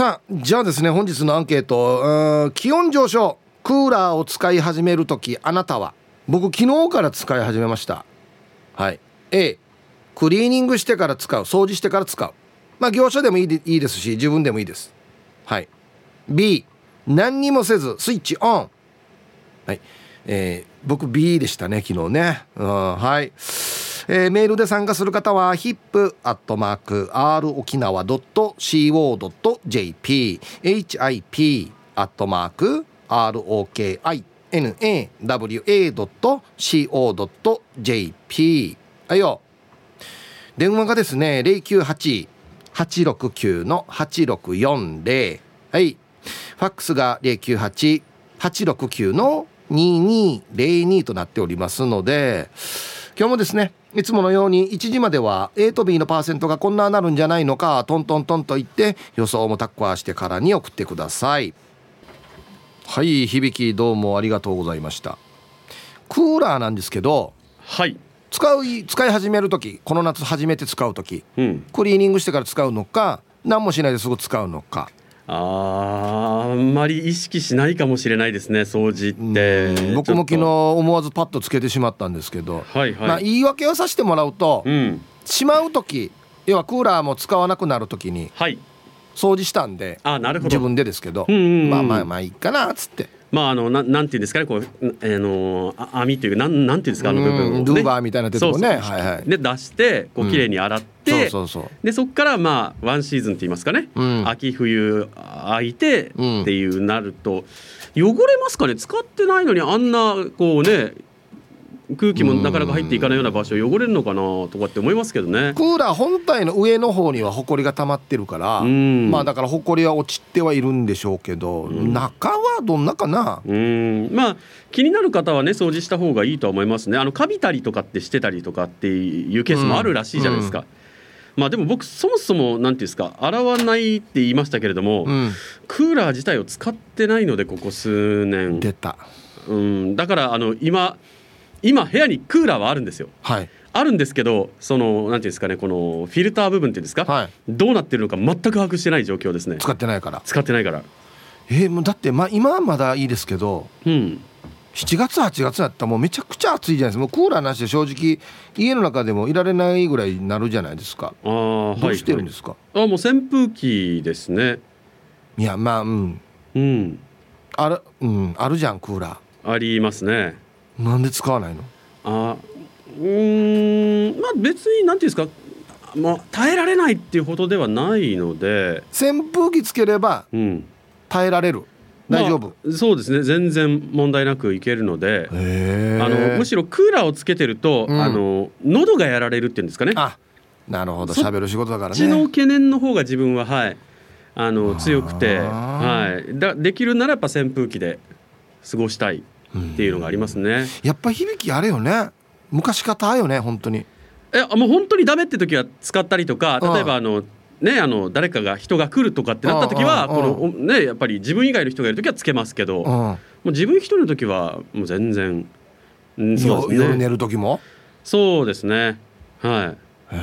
さあじゃあですね本日のアンケート。気温上昇クーラーを使い始める時あなたは？僕昨日から使い始めました。はい。A クリーニングしてから使う。掃除してから使う。まあ業者でもいいでいいですし自分でもいいです。はい。B 何にもせずスイッチオン。はい。えー、僕 B でしたね昨日ね、うん、はい。えー、メールで参加する方は hip.r 沖縄 .co.jp hip アットマーク ROKINAWA.co.jp はいよ。電話がですね098-869の8640はい。ファックスが098-869の2202となっておりますので今日もですねいつものように1時までは A と B のパーセントがこんななるんじゃないのかトントントンと言って予想もタッコアしてからに送ってください。はい響きどうもありがとうございました。クーラーなんですけどはい。使う使い始める時この夏初めて使う時、うん、クリーニングしてから使うのか何もしないですぐ使うのかああんまり意識しないかもしれないですね掃除って。僕も昨日思わずパッとつけてしまったんですけど、はいはい、まあ、言い訳をさせてもらうと、うん、しまう時要はクーラーも使わなくなる時に掃除したんで、あなるほど。自分でですけど、うんうんうん、まあまあまあいいかなっつって。まああのななんていうんですかねこう、えー、の網というなんなんていうんですかあの部分を、ね、ルーバーみたいなとこね。はいはい、で出してこう綺麗に洗って、うん、そうそうそう。でそこからまあワンシーズンって言いますかね、うん、秋冬空いてっていうなると、汚れますかね？使ってないのにあんなこうね空気もなかなか入っていかないような場所汚れるのかなとかって思いますけどね。クーラー本体の上の方には埃が溜まってるからまあだから埃は落ちてはいるんでしょうけど中はどんなかな？うん。まあ気になる方はね掃除した方がいいとは思いますね。あのカビたりとかってしてたりとかっていうケースもあるらしいじゃないですか、まあでも僕そもそも何ていうんですか洗わないって言いましたけれども、うん、クーラー自体を使ってないのでここ数年。出た、うん、だからあの今今部屋にクーラーはあるんですよ。はい。あるんですけどそのなんていうんですかねこのフィルター部分っていうんですか、はい、どうなってるのか全く把握してない状況ですね。使ってないから。使ってないから。えー、もうだってまあ今はまだいいですけど、うん、7月8月になったらもうめちゃくちゃ暑いじゃないですか。もうクーラーなしで正直家の中でもいられないぐらいになるじゃないですか。あどうしてるんですか、はいはい、あもう扇風機ですね。いやまあうん。うん。あるうんあるじゃんクーラー。ありますねなんで使わないの？あうんまあ別になんていうんですかまあ耐えられないっていうほどではないので。扇風機つければ耐えられる、うん、大丈夫、まあ、そうですね。全然問題なくいけるので。あのむしろクーラーをつけてると、うん、あの喉がやられるっていうんですかね。あなるほど。喋る仕事だからね。そっちの懸念の方が自分ははいあの強くて、はい、だできるならやっぱ扇風機で過ごしたいっていうのがありますね、やっぱ響きあれよね。昔方よね本当に。えもう本当にダメって時は使ったりとか例えばあのねあの誰かが人が来るとかってなった時はこのねやっぱり自分以外の人がいる時はつけますけどもう自分一人の時はもう全然、うん、そうですね。夜寝る時も？そうですね。はい。う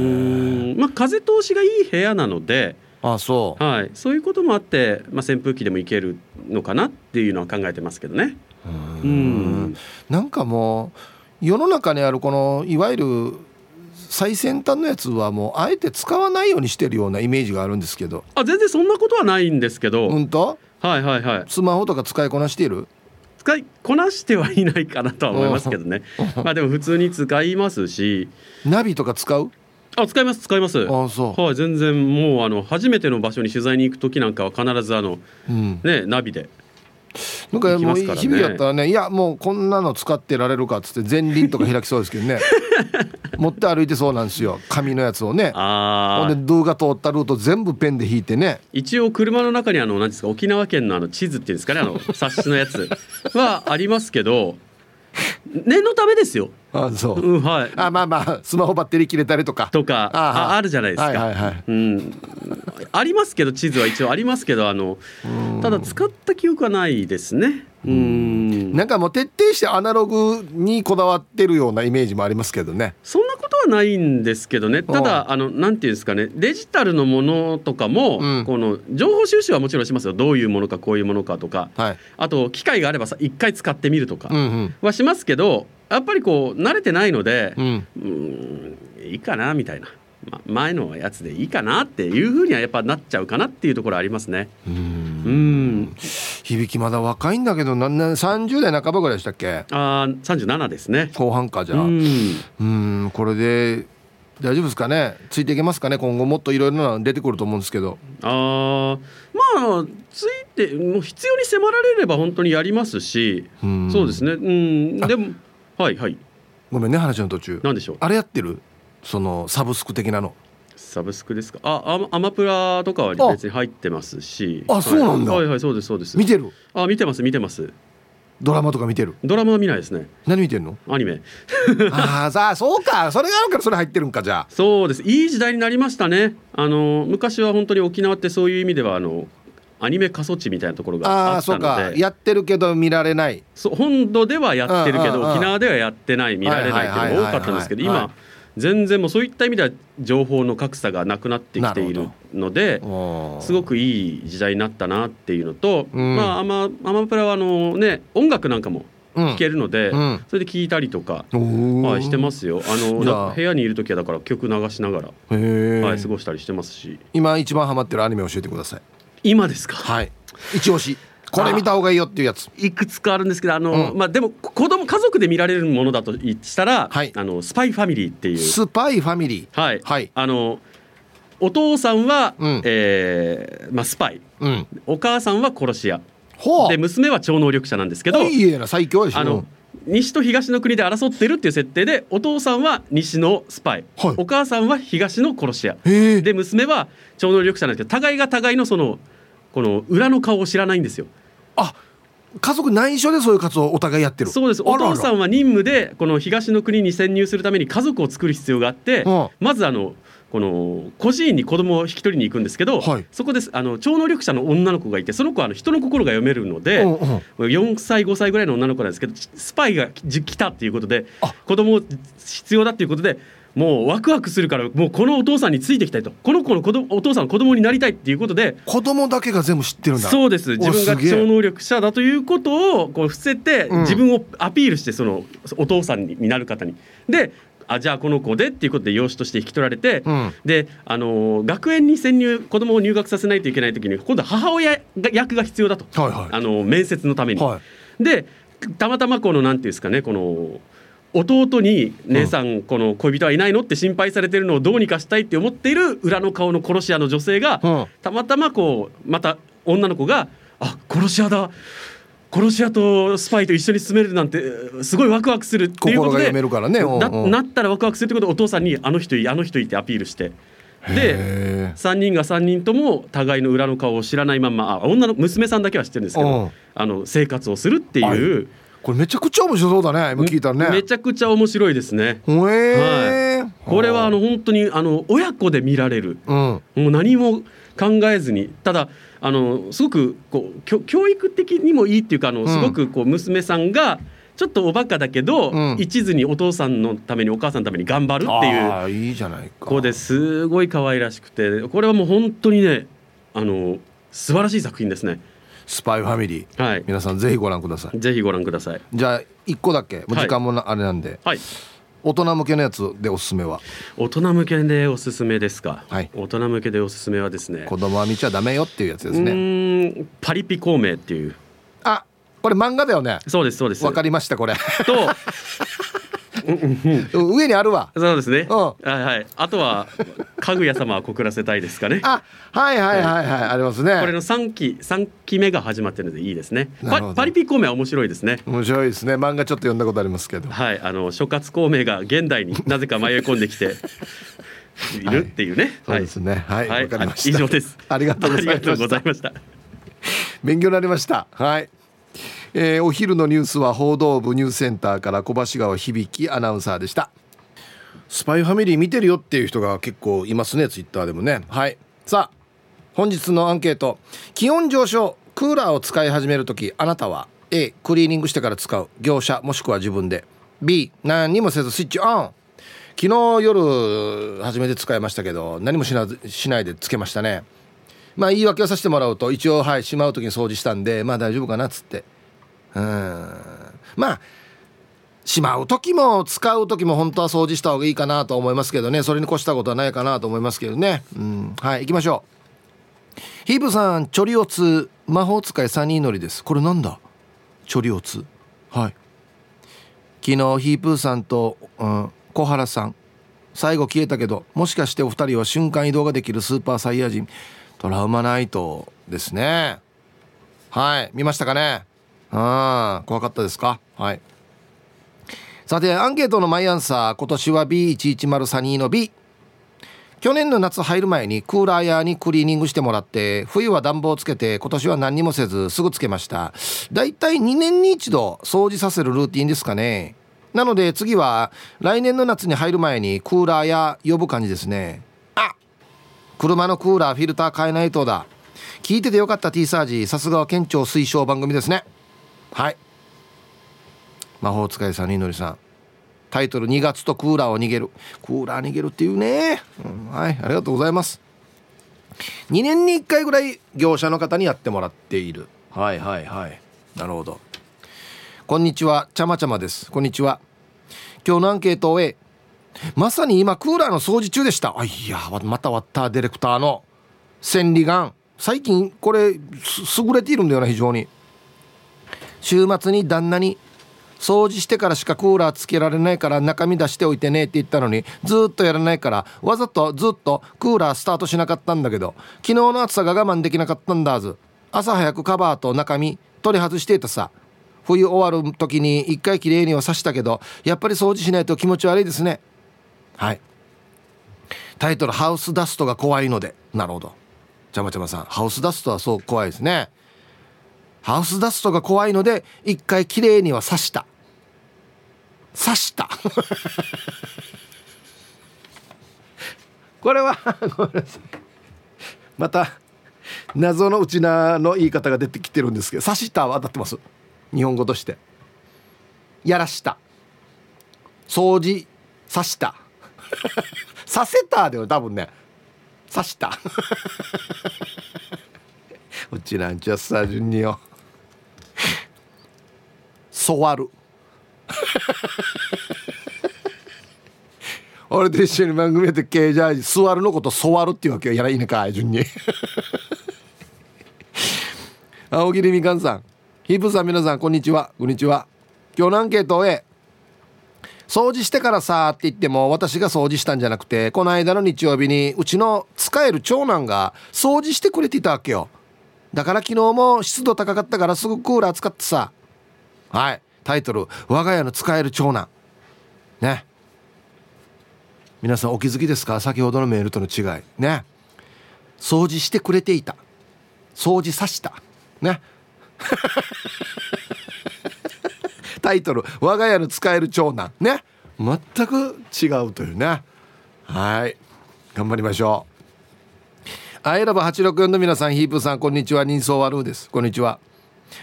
ん。まあ風通しがいい部屋なのであそう、はい、そういうこともあって、まあ、扇風機でもいけるのかなっていうのは考えてますけどね。うん。なんかもう世の中にあるこのいわゆる最先端のやつはもうあえて使わないようにしてるようなイメージがあるんですけど。あ全然そんなことはないんですけど。本当？はいはいはい。スマホとか使いこなしている？使いこなしてはいないかなとは思いますけどね。まあでも普通に使いますし。ナビとか使う？あ使います使います。あそう。はい全然もうあの初めての場所に取材に行く時なんかは必ずあの、うん、ねナビで。なんかもう日々やったらねいやもうこんなの使ってられるかっつって前輪とか開きそうですけどね。持って歩いてそうなんですよ。紙のやつをね。あほんで動画通ったルート全部ペンで引いてね。一応車の中にあの何ですか沖縄県のあの地図っていうんですかねあの冊子のやつはありますけど念のためですよ。あそう、うん、はい。あまあまあスマホバッテリー切れたりとか。とかああるじゃないですか。はいはいはい。うん。ありますけど地図は一応ありますけどあのただ使った記憶はないですね。うん。なんかもう徹底してアナログにこだわってるようなイメージもありますけどね。そんなことはないんですけどね。ただあのなんていうんですかね。デジタルのものとかも、うん、この情報収集はもちろんしますよ。どういうものかこういうものかとか、はい、あと機械があればさ一回使ってみるとかはしますけど、やっぱりこう慣れてないので、うん、うんいいかなみたいな。ま、前のやつでいいかなっていうふうにはやっぱなっちゃうかなっていうところありますね。うん響きまだ若いんだけどなな30代半ばぐらいでしたっけ？あ37ですね。後半かじゃあ。うん。これで大丈夫ですかね？ついていけますかね？今後もっといろいろな出てくると思うんですけど。あまあついてもう必要に迫られれば本当にやりますし。そうですね。うん。でもはいはい。ごめんね話の途中。何でしょう。あれやってる？そのサブスク的なのサブスクですか？あアマプラとかは別に入ってますし。あそうなんだ、はい、はいはいそうですそうです。見てる？あ見てます見てます。ドラマとか見てる？ドラマは見ないですね。何見てんの？アニメ。ああさあそうか。それがあるからそれ入ってるんかじゃあ。そうです。いい時代になりましたね。あの昔は本当に沖縄ってそういう意味ではあのアニメ過疎地みたいなところがあったので。あそうか。やってるけど見られない。そう本土ではやってるけど沖縄ではやってない見られないっていうのが多かったんですけど今全然もうそういった意味では情報の格差がなくなってきているのですごくいい時代になったなっていうのと、うん、まあアマアマプラはあのね音楽なんかも聴けるので、うん、それで聴いたりとか、はい、してますよ。あの部屋にいる時はだから曲流しながら、はい、過ごしたりしてますし。今一番ハマってるアニメ教えてください。今ですか？はい。一押しこれ見た方がいいよっていうやつ。いくつかあるんですけどあの、うん、まあでも子供家族で見られるものだとしたら、はい、あのスパイファミリーっていう。スパイファミリー。はい、はい、あのお父さんは、うん、えー、まあ、スパイ、うん、お母さんは殺し屋。で娘は超能力者なんですけどいいな最強でし。ょあの西と東の国で争ってるっていう設定でお父さんは西のスパイ、はい、お母さんは東の殺し屋。で娘は超能力者なんですけど互いが互いのそのこの裏の顔を知らないんですよ。あ家族内緒でそういう活動をお互いやってる。そうです。お父さんは任務でこの東の国に潜入するために家族を作る必要があって、うん、まずあのこの孤児院に子供を引き取りに行くんですけど、はい、そこです。あの超能力者の女の子がいてその子はあの人の心が読めるので、うんうん、4歳5歳ぐらいの女の子なんですけどスパイが来たっていうことで子供必要だっていうことでもうワクワクするからもうこのお父さんについていきたいと。この子の子お父さん子供になりたいっていうことで。子供だけが全部知ってるんだ。そうです。自分が超能力者だということをこう伏せて、自分をアピールしてそのお父さんになる方に。であじゃあこの子でっていうことで養子として引き取られて、うん、であの学園に潜入子供を入学させないといけない時に今度は母親役が必要だと、はいはい、あの面接のために。はい、でたまたまこのなんていうんですかねこの弟に姉さんこの恋人はいないのって心配されてるのをどうにかしたいって思っている裏の顔の殺し屋の女性がたまたまこうまた女の子が「あ殺し屋だ。殺し屋とスパイと一緒に住めるなんてすごいワクワクするっていうことでなったらワクワクするってことでお父さんに「あの人いいあの人いい」ってアピールして。で3人が3人とも互いの裏の顔を知らないままあ女の娘さんだけは知ってるんですけどあの生活をするっていう。これめちゃくちゃ面白そうだね今聞いたらね。めちゃくちゃ面白いですね。はい、これはあの本当にあの親子で見られる、うん、もう何も考えずに。ただあのすごくこう教育的にもいいっていうかあのすごくこう娘さんが、ちょっとおバカだけど、うん、一途にお父さんのためにお母さんのために頑張るっていういいじゃないか。子ですごい可愛らしくて。これはもう本当にねあの素晴らしい作品ですね。スパイファミリー、はい、皆さんぜひご覧ください。ぜひご覧ください。じゃあ一個だけ。もう時間もあれなんで、はい、大人向けのやつでおすすめは？大人向けでおすすめですか、はい、大人向けでおすすめはですね。子供は見ちゃダメよっていうやつですね。パリピ孔明っていう。あこれ漫画だよね。そうですそうです。わかりましたこれ。と 上にあるわ。そうですね、うん、はいはい。あとはかぐや様は告らせたいですかね。あはいはいはいはい、ありますね。これの三期三期目が始まってるのでいいですね。パパリピ孔明は面白いですね。面白いですね。漫画ちょっと読んだことありますけど。はいあの諸葛孔明が現代になぜか迷い込んできて いるっていうね、はい、そうですね。はい、はい、かりました。以上です。ありがとうございました。勉強になりました。はいえー、お昼のニュースは報道部ニュースセンターから小橋川響アナウンサーでした。スパイファミリー見てるよっていう人が結構いますねツイッターでもね。はい。さあ本日のアンケート。気温上昇クーラーを使い始める時あなたは A クリーニングしてから使う業者もしくは自分で。B 何にもせずスイッチオン。昨日夜初めて使いましたけど何もしなしないでつけましたね。まあ言い訳をさせてもらうと一応はいしまう時に掃除したんでまあ大丈夫かなっつって。うん。まあしまう時も使う時も本当は掃除した方がいいかなと思いますけどね。それに越したことはないかなと思いますけどね。うん。はい行きましょう。ヒープさんチョリオツ魔法使いサニーノリです。これなんだ？チョリオツ。はい。昨日ヒープーさんと、うん、小原さん。最後消えたけどもしかしてお二人は瞬間移動ができるスーパーサイヤ人。トラウマナイトですね。はい。見ましたかね？あ怖かったですか？はい。さてアンケートのマイアンサー今年は B110 サニーの B 去年の夏入る前にクーラー屋にクリーニングしてもらって冬は暖房つけて今年は何にもせずすぐつけました。だいたい2年に一度掃除させるルーティンですかね。なので次は来年の夏に入る前にクーラーや呼ぶ感じですね。車のクーラーフィルター変えないとだ。聞いててよかった T サージ。さすがは県庁推奨番組ですね。はい。魔法使いさんにのりさん。タイトル2月とクーラーを逃げる。クーラー逃げるっていうね、うん、はいありがとうございます。2年に1回ぐらい業者の方にやってもらっている。はいはいはい。なるほど。こんにちは。ちゃまちゃまです。こんにちは。今日のアンケートを終えまさに今クーラーの掃除中でした。あいやまたワッターディレクターの。千里眼。最近これ優れているんだよな非常に。週末に旦那に掃除してからしかクーラーつけられないから中身出しておいてねって言ったのにずっとやらないからわざとずっとクーラースタートしなかったんだけど昨日の暑さが我慢できなかったんだず朝早くカバーと中身取り外していたさ。冬終わる時に一回きれいにはさしたけどやっぱり掃除しないと気持ち悪いですね。はい。タイトル「ハウスダストが怖いので」なるほど。ちゃまちゃまさんハウスダストはそう怖いですね。ハウスダストが怖いので一回きれいには刺した。刺した。これはごめんなさい。また謎のうちなの言い方が出てきてるんですけど刺したは当たってます。日本語として。やらした。掃除刺した。させたでは多分ね刺した。うちなんちゃさ順によ。座る。俺と一緒に番組やってけじゃあ座るのこと座るっていうわけやらいいねか順に。青桐みかんさん。ヒープさん皆さんこんにちは。こんにちは。今日のアンケートへ。掃除してからさって言っても私が掃除したんじゃなくてこの間の日曜日にうちの使える長男が掃除してくれていたわけよ。だから昨日も湿度高かったからすぐクーラー使ってさ。はい。タイトル「我が家の使える長男」ね。皆さんお気づきですか？先ほどのメールとの違い。ね。掃除してくれていた。掃除さした。ね。タイトル「我が家の使える長男」ね。全く違うというね。はい。頑張りましょう。アイラブ864の皆さんヒープさんこんにちは。人相悪です。こんにちは。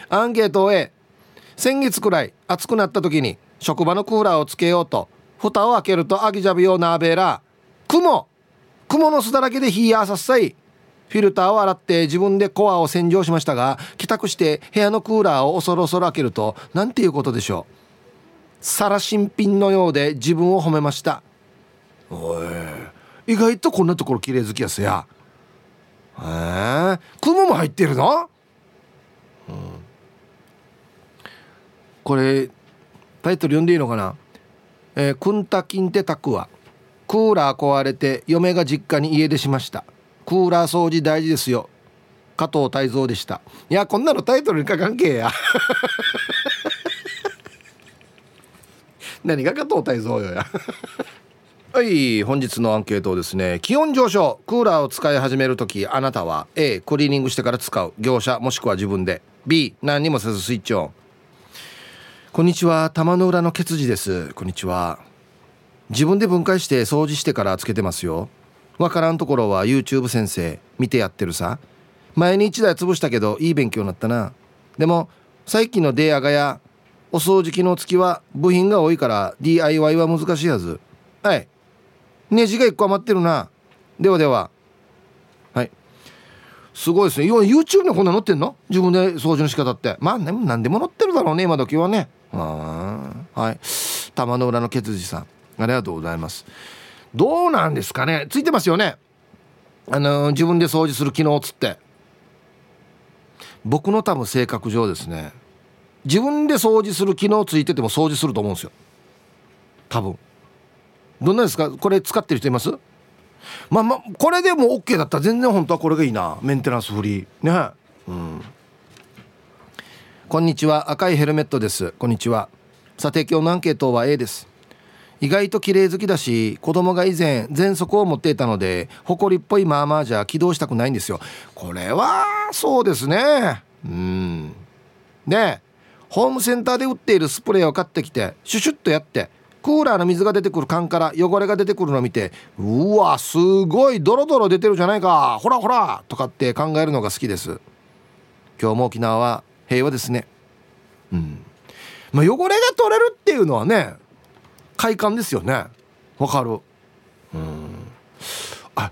アンケートを A 先月くらい暑くなった時に職場のクーラーをつけようと蓋を開けるとアギジャビ用ナーベーラ雲。雲の巣だらけで火やさっさいフィルターを洗って自分でコアを洗浄しましたが帰宅して部屋のクーラーを恐る恐る開けると何ていうことでしょう。皿新品のようで自分を褒めました。おい意外とこんなところ綺麗好きやすや。へえ雲も入ってるの、うん。これタイトル読んでいいのかな？えー、くんたきんてたくはクーラー壊れて嫁が実家に家出しました。クーラー掃除大事ですよ。加藤泰造でした。いやこんなのタイトルにか関係や。何が加藤泰造よ。や はい本日のアンケートですね気温上昇クーラーを使い始める時あなたは A クリーニングしてから使う。業者もしくは自分で。B 何にもせずスイッチオン。こんにちは玉の裏のケツジです。こんにちは。自分で分解して掃除してからつけてますよ。わからんところは YouTube 先生見てやってるさ。前に1台潰したけどいい勉強になったな。でも最近のデアガやお掃除機の付きは部品が多いから DIY は難しいはず。はい。ネジが1個余ってるな。ではでは。はい。すごいですね。YouTube にこんな載ってんの？自分で掃除の仕方って。まあ何でも載ってるだろうね今時はね。はい。玉の裏のケツジさんありがとうございます。どうなんですかね？ついてますよね？あのー、自分で掃除する機能つって。僕の多分性格上ですね。自分で掃除する機能ついてても掃除すると思うんですよ。多分。どんなですか？これ使ってる人います？まあまあこれでも OK だったら全然本当はこれがいいな。メンテナンスフリー。ね。うん。こんにちは。赤いヘルメットです。こんにちは。さて今日のアンケートは A です。意外と綺麗好きだし子供が以前喘息を持っていたので埃っぽいまあまあじゃ起動したくないんですよ。これはそうですね。うん。でホームセンターで売っているスプレーを買ってきてシュシュッとやってクーラーの水が出てくる缶から汚れが出てくるのを見てうわすごいドロドロ出てるじゃないかほらほらとかって考えるのが好きです。今日も沖縄は平和ですね。うん。まあ汚れが取れるっていうのはね快感ですよね。わかる。うん。あ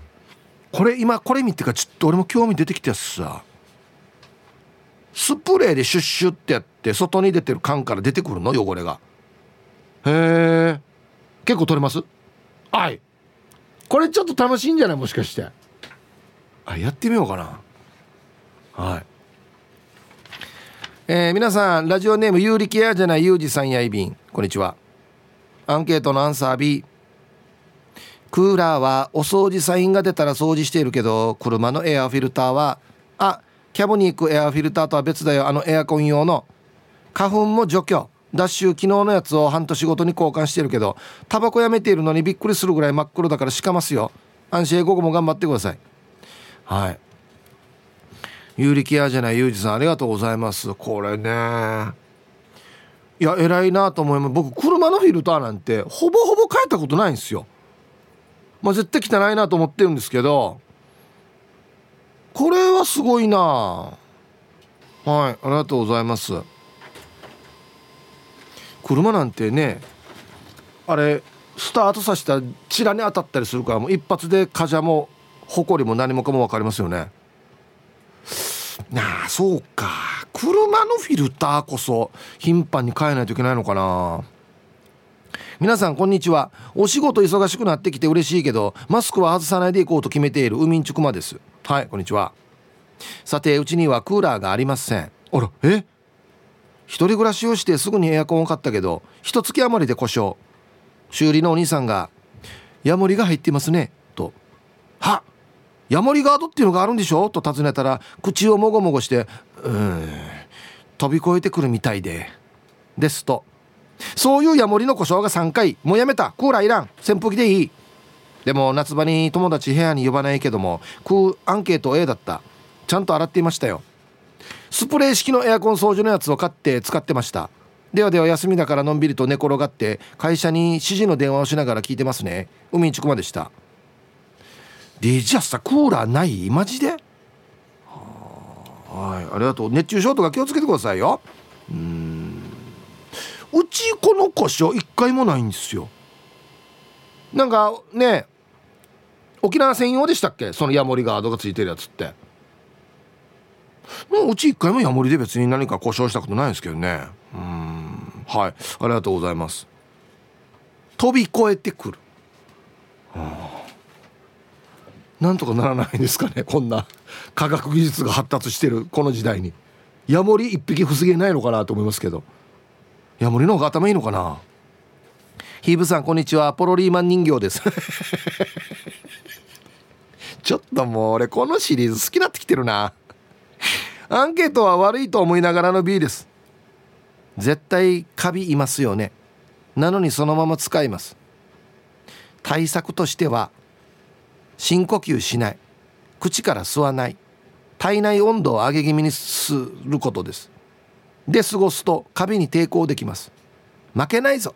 これ今これ見てからちょっと俺も興味出てきてさスプレーでシュッシュってやって外に出てる缶から出てくるの？汚れが。へえ結構取れます？はい。これちょっと楽しいんじゃない？もしかして。あやってみようかな。はい。えー、皆さんラジオネーム有力屋じゃないゆうじさんやいびん。こんにちはアンケートのアンサー B クーラーはお掃除サインが出たら掃除しているけど車のエアフィルターはあキャブに行くエアフィルターとは別だよあのエアコン用の。花粉も除去。ダッシュ昨日のやつを半年ごとに交換してるけどタバコやめているのにびっくりするぐらい真っ黒だからしかますよ。安心午後も頑張ってください。はい。有力屋じゃないユージさんありがとうございます。これね。いや偉いなと思います。僕車のフィルターなんてほぼほぼ変えたことないんですよ。まあ絶対汚いなと思ってるんですけどこれはすごいな。はいありがとうございます。車なんてねあれスタートさせたらチラに当たったりするからもう一発で風邪も埃も何もかも分かりますよね。なあそうか。車のフィルターこそ頻繁に変えないといけないのかな。皆さんこんにちは。お仕事忙しくなってきて嬉しいけどマスクは外さないでいこうと決めている海んちくまです。はいこんにちは。さてうちにはクーラーがありません。あらえ？一人暮らしをしてすぐにエアコンを買ったけど一月余りで故障。修理のお兄さんが「ヤモリが入ってますね」と「はっヤモリガードっていうのがあるんでしょ?」と尋ねたら口をもごもごして「うん飛び越えてくるみたいで」ですと。そういうヤモリの故障が3回。もうやめた。クーラーいらん。扇風機でいい。でも夏場に友達部屋に呼ばないけどもクアンケート A だった。ちゃんと洗っていましたよ。スプレー式のエアコン掃除のやつを買って使ってました。ではでは休みだからのんびりと寝転がって会社に指示の電話をしながら聞いてますね。海に着くまでした。でじゃあさクーラーない？マジで？はい。ありがとう。熱中症とか気をつけてくださいよ。うん。うちこの故障一回もないんですよ。なんかね沖縄専用でしたっけ？そのヤモリガードがついてるやつって。もううち一回もヤモリで別に何か故障したことないんですけどね。うん。はい。ありがとうございます。飛び越えてくる、はあ、なんとかならないんですかねこんな科学技術が発達してるこの時代に。ヤモリ一匹防げないのかなと思いますけど。ヤモリの方が頭いいのかな。ヒーブさんこんにちは。ポロリーマン人形です。ちょっともう俺このシリーズ好きになってきてるな。アンケートは悪いと思いながらの B です。絶対カビいますよね。なのにそのまま使います。対策としては深呼吸しない。口から吸わない。体内温度を上げ気味にすることです。で過ごすとカビに抵抗できます。負けないぞ。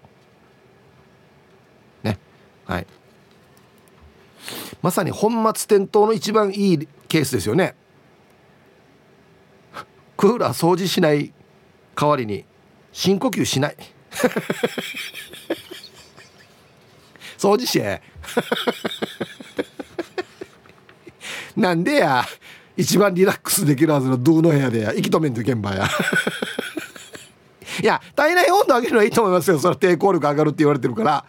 ね。はい。まさに本末転倒の一番いいケースですよね。クーラー掃除しない代わりに深呼吸しない。掃除しえなんでや？一番リラックスできるはずのドゥの部屋でや？息止めんと現場や。いや体内温度上げるのはいいと思いますよ。それ抵抗力上がるって言われてるから。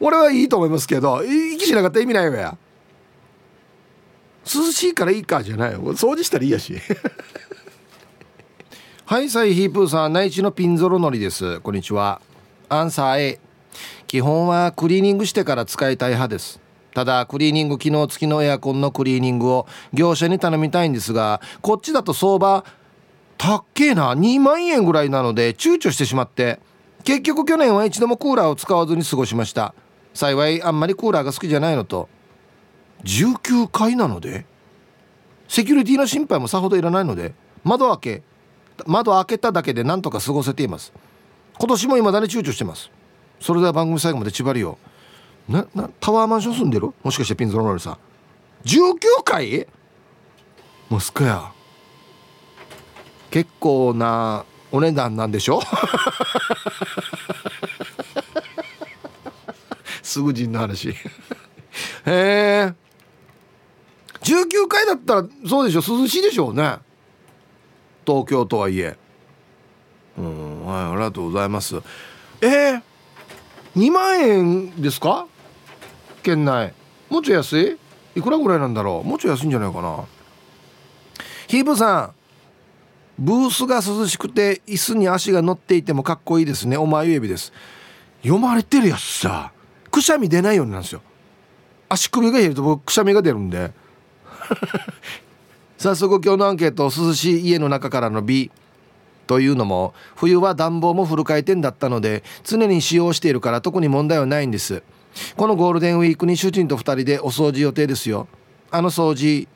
俺はいいと思いますけど息しなかったら意味ないわや。涼しいからいいかじゃないよ。掃除したらいいやし。はいサイヒープーさん内地のピンゾロのりです。こんにちは。アンサー A 基本はクリーニングしてから使いたい派です。ただクリーニング機能付きのエアコンのクリーニングを業者に頼みたいんですがこっちだと相場たっけえな。2万円ぐらいなので躊躇してしまって結局去年は一度もクーラーを使わずに過ごしました。幸いあんまりクーラーが好きじゃないのと。19階なので？セキュリティの心配もさほどいらないので窓開け窓開けただけでなんとか過ごせています。今年も未だに躊躇してます。それでは番組最後まで縛りよななタワーマンション住んでる？もしかしてピンズロールさん19階？モスクや。結構なお値段なんでしょ？すぐ人の話。へえ。19階だったらそうでしょ？涼しいでしょうね。東京とはいえ。うんはいありがとうございます。えー、2万円ですか？県内もうちょい安い？いくらぐらいなんだろう？もうちょい安いんじゃないかな。ヒープさん。ブースが涼しくて椅子に足が乗っていてもかっこいいですね。お前指です。読まれてるやつさ。くしゃみ出ないようになんですよ。足首が減ると僕くしゃみが出るんで。早速今日のアンケート涼しい家の中からの B というのも冬は暖房もフル回転だったので常に使用しているから特に問題はないんです。このゴールデンウィークに主人と2人でお掃除予定ですよ。あの掃除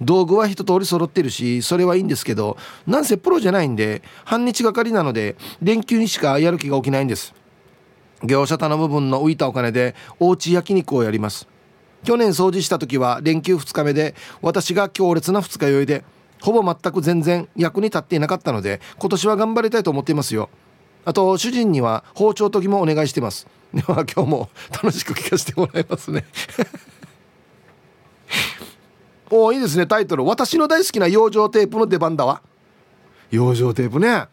道具は一通り揃ってるしそれはいいんですけどなんせプロじゃないんで半日がかりなので連休にしかやる気が起きないんです。業者頼む分の浮いたお金でおうち焼肉をやります。去年掃除した時は連休2日目で私が強烈な二日酔いでほぼ全く全然役に立っていなかったので今年は頑張りたいと思っていますよ。あと主人には包丁研ぎもお願いしてます。では今日も楽しく聞かせてもらいますね。おいいですねタイトル。私の大好きな養生テープの出番だわ。養生テープね。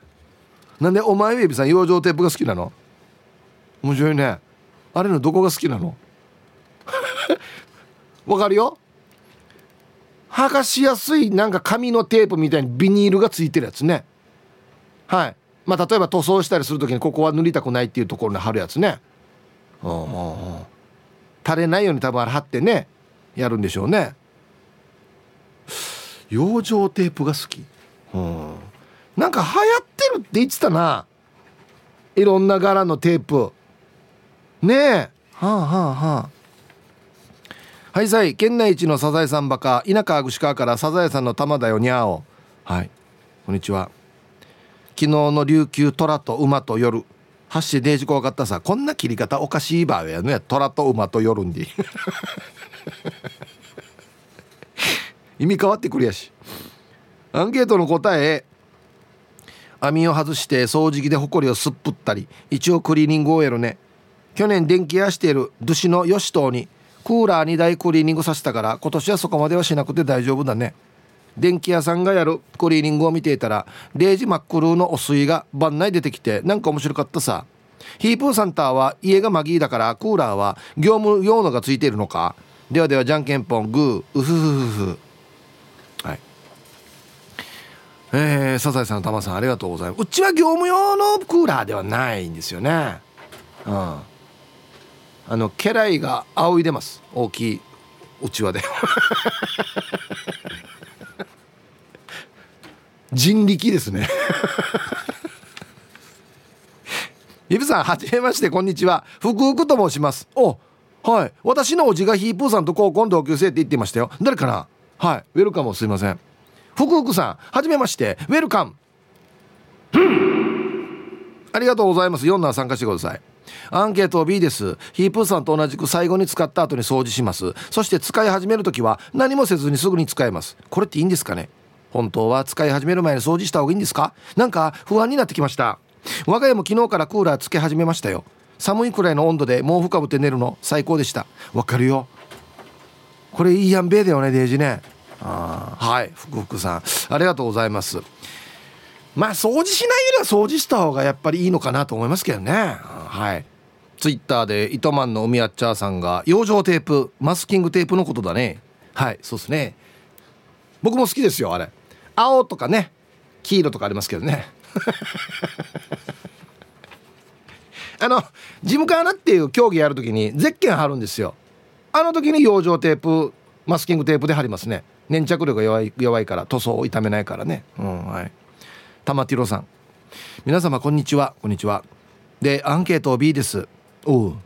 なんでお前ベビさん養生テープが好きなの？面白いね。あれのどこが好きなの？わかるよ。剥がしやすいなんか紙のテープみたいにビニールがついてるやつね。はい。まあ例えば塗装したりする時にここは塗りたくないっていうところに貼るやつね。垂れないように多分あれ貼ってねやるんでしょうね養生テープが好きうんなん。か流行ってるって言ってたないろん。な柄のテープねえはあはあはあはいさい県内一のサザエさん。バカ田舎串川からサザエさんの玉だよにゃおはいこんにちは昨日の琉球虎と馬と夜ハッシュデージ怖かったさ。こんな切り方おかしいばやね。虎と馬と夜んで意味変わってくるやし。アンケートの答え網を外して掃除機でホコリをすっぷったり。一応クリーニングをやるね。去年電気屋している逗子の吉藤にクーラー2台クリーニングさせたから今年はそこまではしなくて大丈夫だね。電気屋さんがやるクリーニングを見ていたら0時真っ黒のお水が番内出てきてなんか面白かったさ。ヒープーサンターは家がマギーだからクーラーは業務用のがついているのか。ではではじゃんけんぽんグーウフフフフ。はい。えー、サザエさんのたまさんありがとうございます。うちは業務用のクーラーではないんですよね。うん。あの家来が仰いでます。大きいうちわで。人力ですね。イブさんはじめましてこんにちは。福福と申します。おはい。私のおじがヒープーさんと高校の同級生って言ってましたよ。誰かな？はい。ウェルカムすいません。福福さんはじめまして。ウェルカム。ありがとうございます。4な参加してください。アンケート B です。ヒープーさんと同じく最後に使った後に掃除します。そして使い始める時は何もせずにすぐに使えます。これっていいんですかね？本当は使い始める前に掃除した方がいいんですか？なんか不安になってきました。我が家も昨日からクーラーつけ始めましたよ。寒いくらいの温度で毛布かぶって寝るの最高でした。わかるよ。これいいやんべえだよねデージね。あはい福福さん。ありがとうございます。まあ掃除しないよりは掃除した方がやっぱりいいのかなと思いますけどね。はい。ツイッターで糸満の海やっちゃーさんが養生テープマスキングテープのことだね。はいそうですね。僕も好きですよあれ。青とかね黄色とかありますけどね。あの事務官っていう競技やるときにゼッケン貼るんですよ。あの時に養生テープマスキングテープで貼りますね。粘着力が弱い弱いから塗装を傷めないからね。うんはい。玉ティロさん。皆様こんにちは。こんにちは。でアンケート B です。おう。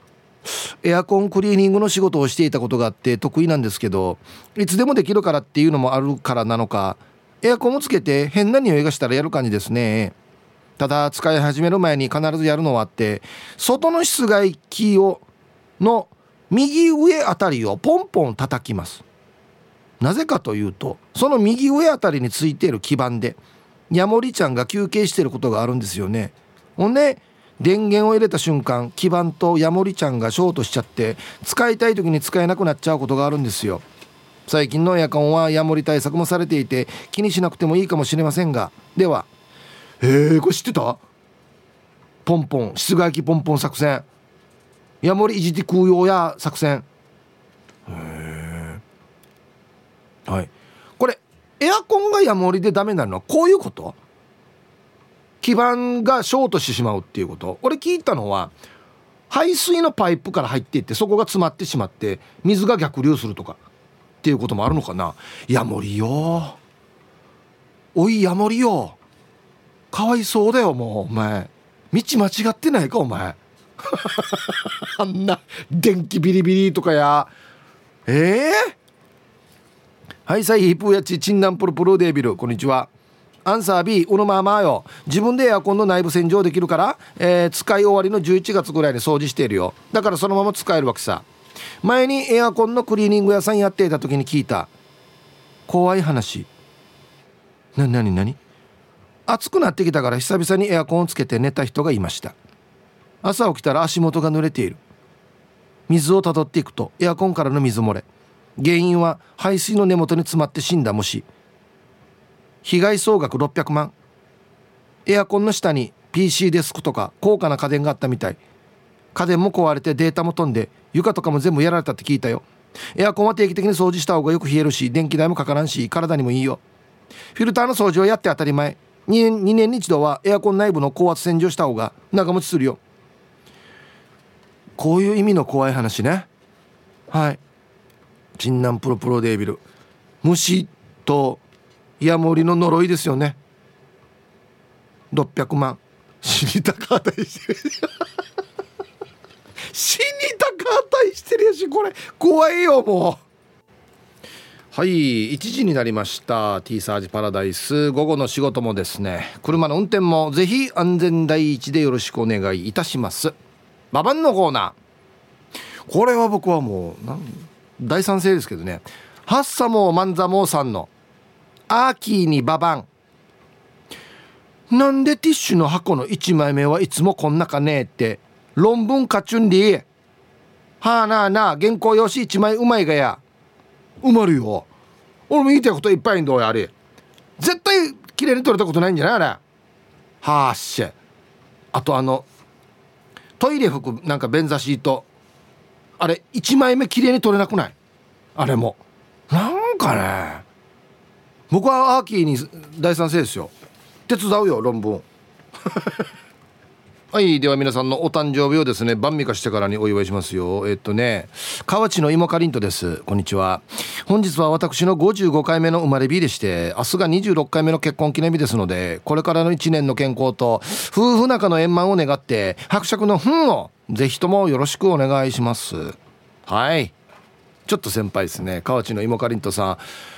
エアコンクリーニングの仕事をしていたことがあって得意なんですけどいつでもできるからっていうのもあるからなのかエアコンをつけて変な匂いがしたらやる感じですね。ただ使い始める前に必ずやるのはあって外の室外機をの右上あたりをポンポン叩きます。なぜかというとその右上あたりについている基板でヤモリちゃんが休憩していることがあるんですよね。ほんで電源を入れた瞬間基板とヤモリちゃんがショートしちゃって使いたい時に使えなくなっちゃうことがあるんですよ。最近のエアコンはヤモリ対策もされていて気にしなくてもいいかもしれませんが。ではへえこれ知ってた？ポンポン室外機ポンポン作戦。ヤモリいじって空用や作戦。へえはい。これエアコンがヤモリでダメなのはこういうこと？基板がショートしてしまうっていうこと。俺聞いたのは排水のパイプから入っていってそこが詰まってしまって水が逆流するとか。っていうこともあるのかな？ヤモリよ。おいヤモリよ。かわいそうだよもうお前。道間違ってないかお前。あんな電気ビリビリとかや。ええー、はいさいヒプーやちチンナンプルプルデービル。こんにちは。アンサー B うのままよ。自分でエアコンの内部洗浄できるから、えー、使い終わりの11月ぐらいに掃除しているよ。だからそのまま使えるわけさ。前にエアコンのクリーニング屋さんやっていた時に聞いた怖い話。なになになに？暑くなってきたから久々にエアコンをつけて寝た人がいました。朝起きたら足元が濡れている。水をたどっていくとエアコンからの水漏れ。原因は排水の根元に詰まって死んだ虫。被害総額600万。エアコンの下に PC デスクとか高価な家電があったみたい。家電も壊れてデータも飛んで床とかも全部やられたって聞いたよ。エアコンは定期的に掃除した方がよく冷えるし電気代もかからんし体にもいいよ。フィルターの掃除をやって当たり前。2, 年2年に一度はエアコン内部の高圧洗浄した方が長持ちするよ。こういう意味の怖い話ね。はい。チンナンプロプロデービル。虫とヤモリの呪いですよね。600万。死にたか値してる。死にたか値してるやしこれ。怖いよもう。はい1時になりました。T サージパラダイス。午後の仕事もですね。車の運転もぜひ安全第一でよろしくお願いいたします。ババンのコーナー。これは僕はもう大賛成ですけどね。ハッサモーマンザモーさんのアーキーにババンなんでティッシュの箱の1枚目はいつもこんなかねえって。論文かちゅんりはあなあなあ原稿用紙1枚うまいがや。うまるよ。俺も言いたいこといっぱいんどうやあれ絶対綺麗に撮れたことないんじゃないあれ。はあっしあとあのトイレ服なんか便座シート。あれ1枚目綺麗に撮れなくない？あれも。なんかね。僕はアーキーに大賛成ですよ。手伝うよ論文。はいでは皆さんのお誕生日をですね晩味化してからにお祝いしますよ。えっとね河内の芋かりんとです。こんにちは。本日は私の55回目の生まれ日でして明日が26回目の結婚記念日ですのでこれからの1年の健康と夫婦仲の円満を願って伯爵の「ふん」をぜひともよろしくお願いします。はい。ちょっと先輩ですね。河内の芋かりんとさん。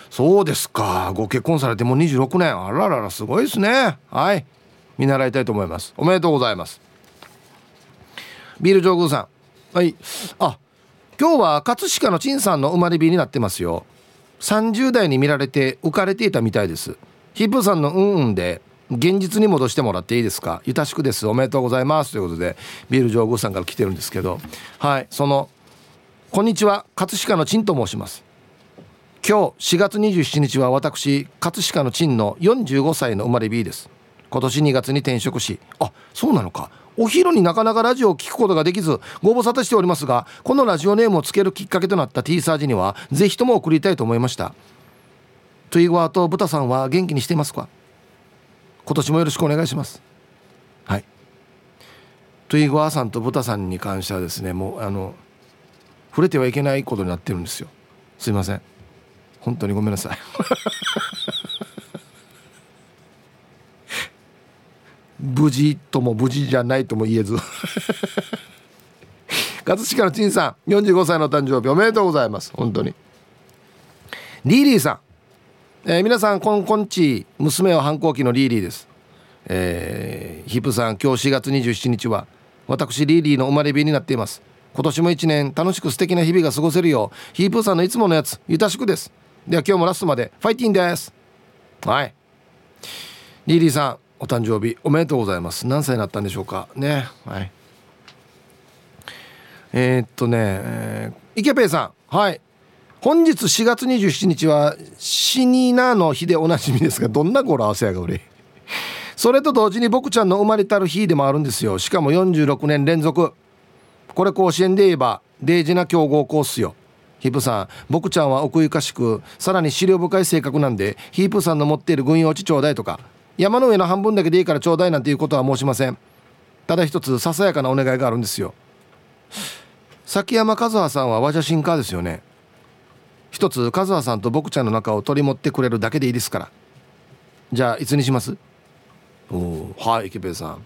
そうですか。ご結婚されてもう26年。あらららすごいですね。はい。見習いたいと思います。おめでとうございます。ビール上宮さん。はい。あ今日は葛飾の陳さんの生まれ日になってますよ。30代に見られて浮かれていたみたいです。ヒープさんのうんうんで現実に戻してもらっていいですか？ゆたしくです。おめでとうございます。ということでビール上宮さんから来てるんですけど。はい。そのこんにちは。葛飾の陳と申します。今日4月27日は私葛飾の陳の45歳の生まれ B です。今年2月に転職しあそうなのか。お昼になかなかラジオを聞くことができずご無沙汰しておりますがこのラジオネームをつけるきっかけとなった T サージにはぜひとも送りたいと思いました。トゥイゴアとブタさんは元気にしていますか？今年もよろしくお願いします。はい。トゥイゴアさんとブタさんに関してはですねもうあの触れてはいけないことになってるんですよ。すいません。本当にごめんなさい。無事とも無事じゃないとも言えず。葛飾の陳さん45歳の誕生日おめでとうございます。本当に。リーリーさん、えー、皆さんこんこんち娘は反抗期のリーリーです。えー、ヒープーさん今日4月27日は私リーリーの生まれ日になっています。今年も1年楽しく素敵な日々が過ごせるようヒープーさんのいつものやつゆたしくです。では今日もラストまでファイティンです。はい。リーリーさんお誕生日おめでとうございます。何歳になったんでしょうか。ね。はい。えー、っとね、えー、池ペイさん。はい。本日4月27日は死になの日でおなじみですがどんな語呂合わせやが俺。それと同時に僕ちゃんの生まれたる日でもあるんですよ。しかも46年連続。これ甲子園で言えばデイジな強豪校っすよ。ヒープさん僕ちゃんは奥ゆかしくさらに資料深い性格なんでヒープさんの持っている軍用地ちょうだいとか。山の上の半分だけでいいからちょうだいなんていうことは申しません。ただ一つささやかなお願いがあるんですよ。崎山和葉さんは和写真家ですよね。一つ和葉さんと僕ちゃんの中を取り持ってくれるだけでいいですから。じゃあいつにします？おはい池部さん。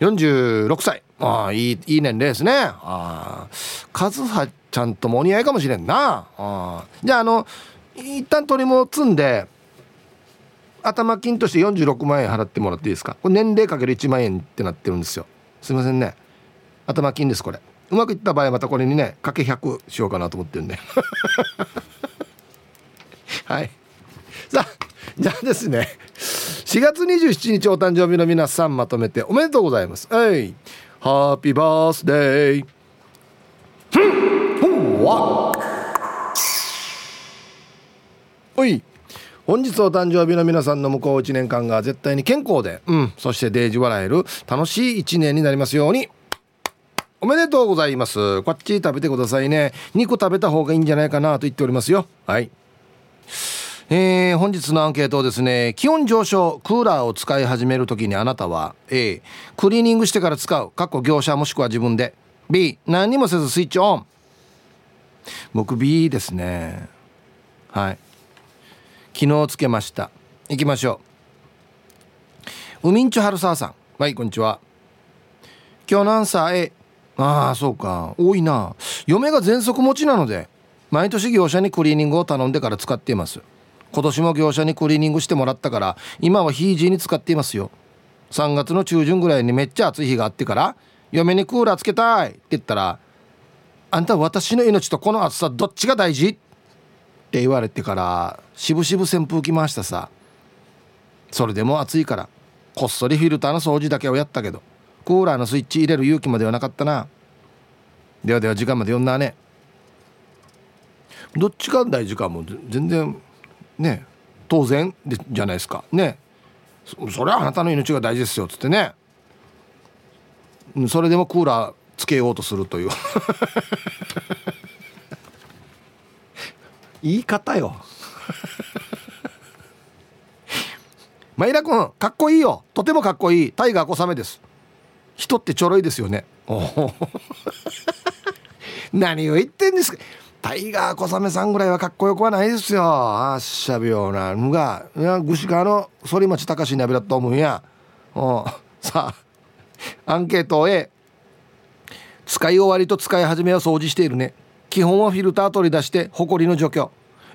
46歳。ああいいいい年齢ですね。ああ和葉ちゃんともお似合いかもしれんな。ああじゃああの一旦鳥も積んで頭金として46万円払ってもらっていいですか？これ年齢かける1万円ってなってるんですよ。すいませんね。頭金ですこれ。うまくいった場合またこれにねかけ100しようかなと思ってるんで。はい。さあじゃあですね。4月27日お誕生日の皆さんまとめておめでとうございます。はい。ハッピーバースデーふん。ほわおい。本日お誕生日の皆さんの向こう1年間が絶対に健康で、うん、そしてデージ笑える楽しい1年になりますように。おめでとうございます。こっち食べてくださいね。2個食べた方がいいんじゃないかなと言っておりますよ。はい。えー、本日のアンケートですね。気温上昇、クーラーを使い始めるときにあなたは A、クリーニングしてから使う、かっこ業者もしくは自分で。B、何にもせずスイッチオン。僕 B ですね。はい。昨日つけました。行きましょう。ウミンチュ春沢さん。はいこんにちは。今日のアンサー A ああそうか。多いな。嫁が喘息持ちなので毎年業者にクリーニングを頼んでから使っています。今年も業者にクリーニングしてもらったから今はヒージーに使っていますよ。3月の中旬ぐらいにめっちゃ暑い日があってから嫁にクーラーつけたいって言ったらあんた私の命とこの暑さどっちが大事？ってって言われてからしぶしぶ扇風機回したさ。それでも暑いからこっそりフィルターの掃除だけをやったけどクーラーのスイッチ入れる勇気まではなかったな。ではでは時間まで読んだね。どっちが大事かも全然ね当然でじゃないですか。ね。それはあなたの命が大事ですよっつってね。それでもクーラーつけようとするという。言い方よ。マイラ君かっこいいよ。とてもかっこいい。タイガー小雨です。人ってちょろいですよね。何を言ってんですか。タイガー小雨さんぐらいはかっこよくはないですよ。あっしゃびようなのが。いやぐしかの反町隆史にやびらと思うんやさあアンケート A 使い終わりと使い始めは掃除しているね。基本はフィルター取り出してホコリの除去。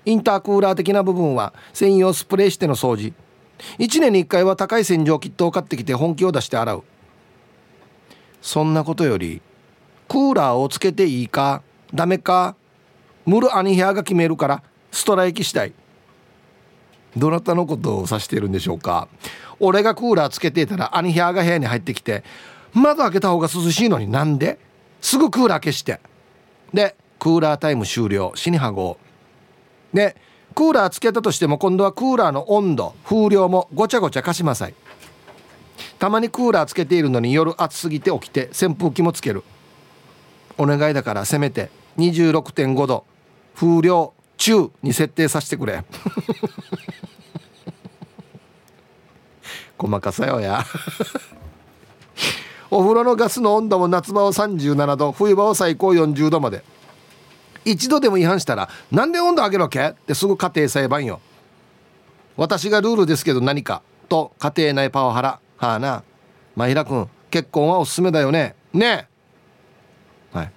インタークーラー的な部分は専用スプレーしての掃除。1年に1回は高い洗浄キットを買ってきて本気を出して洗う。そんなことよりクーラーをつけていいかダメかムルアニヘアが決めるからストライキしたい。どなたのことを指しているんでしょうか。俺がクーラーつけていたらアニヒャーが部屋に入ってきて窓開けた方が涼しいのになんで？すぐクーラー消して。でクーラータイム終了。死にはごでクーラーつけたとしても今度はクーラーの温度風量もごちゃごちゃ貸しまさいたまにクーラーつけているのに夜暑すぎて起きて扇風機もつける。お願いだからせめて26.5度風量中に設定させてくれ。細かさよや。お風呂のガスの温度も夏場は37度冬場は最高40度まで。一度でも違反したら「なんで温度上げるわけ?」ってすぐ家庭裁判よ。私がルールですけど何か？と家庭内パワハラ。はあな。真平君結婚はおすすめだよね？ねはい。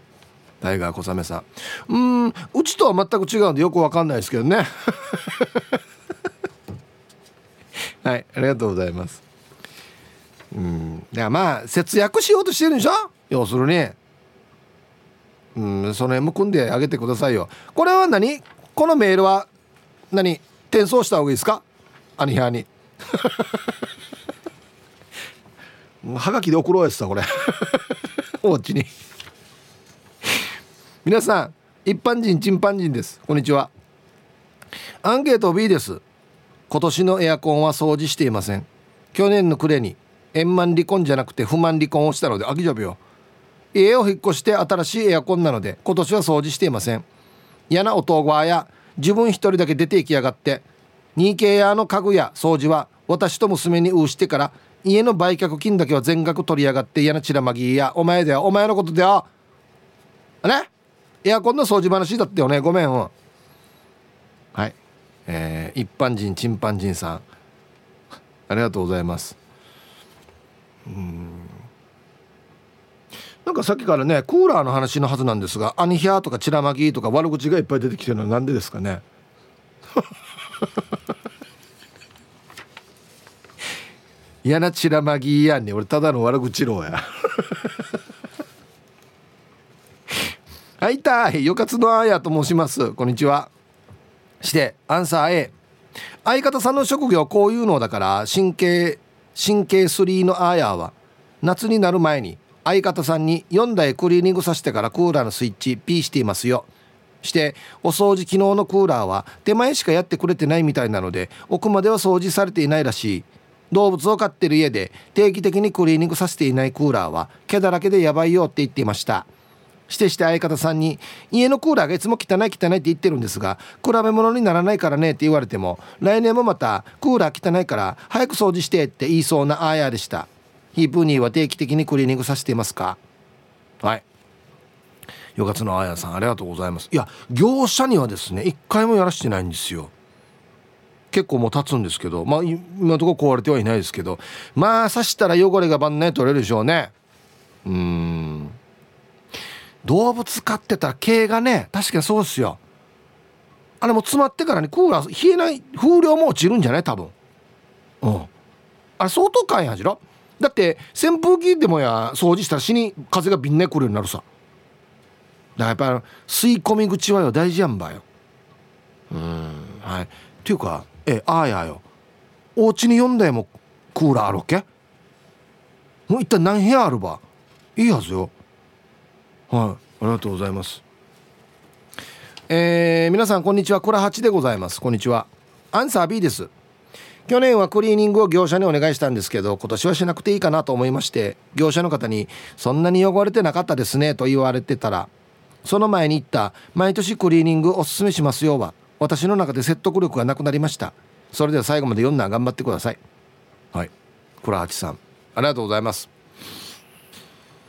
タイガー小雨さん。うんうちとは全く違うんでよくわかんないですけどね。はいありがとうございます。うん。だからまあ節約しようとしてるんでしょ？要するに。うんその辺も組んであげてくださいよ。これは何？このメールは何？転送した方がいいですか？アニハに。はがきで送ろうやつさこれ。おうちに。皆さん一般人チンパンジンです。こんにちは。アンケート B です。今年のエアコンは掃除していません。去年の暮れに円満離婚じゃなくて不満離婚をしたので飽きじゃぶよ家を引っ越して新しいエアコンなので今年は掃除していません。嫌な音がや自分一人だけ出て行きやがって。2K 屋の家具や掃除は私と娘にうしてから家の売却金だけは全額取りやがって嫌なチラマギや。お前だよ。お前のことだよ。ね？エアコンの掃除話だってよね。ごめん。はい。えー、一般人チンパンジンさん。ありがとうございます。うん。なんかさっきからねクーラーの話のはずなんですがアニヒャーとかチラマギとか悪口がいっぱい出てきてるのはなんでですかね？嫌なチラマギやんに俺ただの悪口ろうや。はいたい。よかつのあやと申します。こんにちは。してアンサー A 相方さんの職業こういうのだから神経神経3のあやは夏になる前に相方さんに4台クリーニングさせてからクーラーのスイッチ P していますよ。してお掃除機能のクーラーは手前しかやってくれてないみたいなので奥までは掃除されていないらしい。動物を飼ってる家で定期的にクリーニングさせていないクーラーは毛だらけでやばいよって言っていました。してして相方さんに家のクーラーがいつも汚い汚いって言ってるんですが比べ物にならないからねって言われても来年もまたクーラー汚いから早く掃除してって言いそうなあやでした。ヒープニーは定期的にクリーニングさせていますか？はい。よかつのあやさんありがとうございます。いや業者にはですね一回もやらしてないんですよ。結構もう経つんですけどまあ今のところ壊れてはいないですけどまあ刺したら汚れが晩年取れるでしょうね。うん。動物飼ってたら毛がね確かにそうですよ。あれも詰まってからにクーラー冷えない風量も落ちるんじゃない？多分。うん。あれ相当かんやじろだって扇風機でもや掃除したら死に風がびんねくるようになるさ。だからやっぱ吸い込み口はよ大事やんばよ。うんはい。っていうかえああやよ。お家に4台もクーラーあるわけ？もう一体何部屋あるば？いいはずよ。はい。ありがとうございます。えー、皆さんこんにちは。倉八でございます。こんにちは。アンサー B です。去年はクリーニングを業者にお願いしたんですけど今年はしなくていいかなと思いまして業者の方に「そんなに汚れてなかったですね」と言われてたらその前に言った「毎年クリーニングおすすめしますよ」は私の中で説得力がなくなりました。それでは最後まで読んだら頑張ってください。はい。倉八さん。ありがとうございます。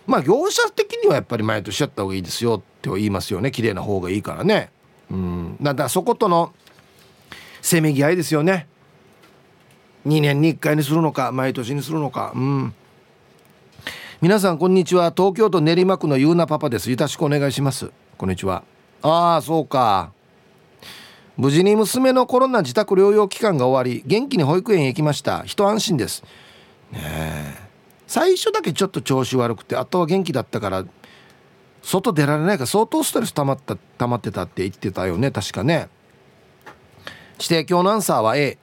まあ業者的にはやっぱり毎年やった方がいいですよって言いますよね。綺麗な方がいいからね。うん。だからそことのせめぎ合いですよね2年に1回にするのか毎年にするのか。うん。皆さんこんにちは。東京都練馬区のゆうなパパです。よろしくお願いします。こんにちは。ああそうか。無事に娘のコロナ自宅療養期間が終わり元気に保育園へ行きました。一安心です。ねえ。最初だけちょっと調子悪くてあとは元気だったから外出られないから相当ストレス溜まった溜まってたって言ってたよね。確かね。して今日のアンサーは A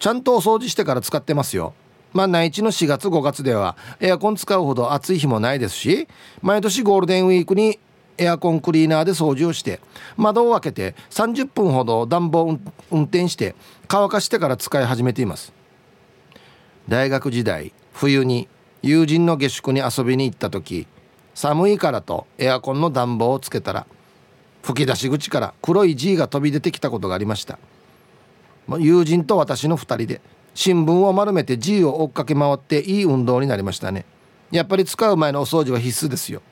ちゃんとお掃除してから使ってますよ。まあ内地の4月5月ではエアコン使うほど暑い日もないですし毎年ゴールデンウィークにエアコンクリーナーで掃除をして窓を開けて30分ほど暖房運転して乾かしてから使い始めています。大学時代冬に友人の下宿に遊びに行った時寒いからとエアコンの暖房をつけたら吹き出し口から黒い G が飛び出てきたことがありました。友人と私の2人で新聞を丸めて G を追っかけ回っていい運動になりましたね。やっぱり使う前のお掃除は必須ですよ。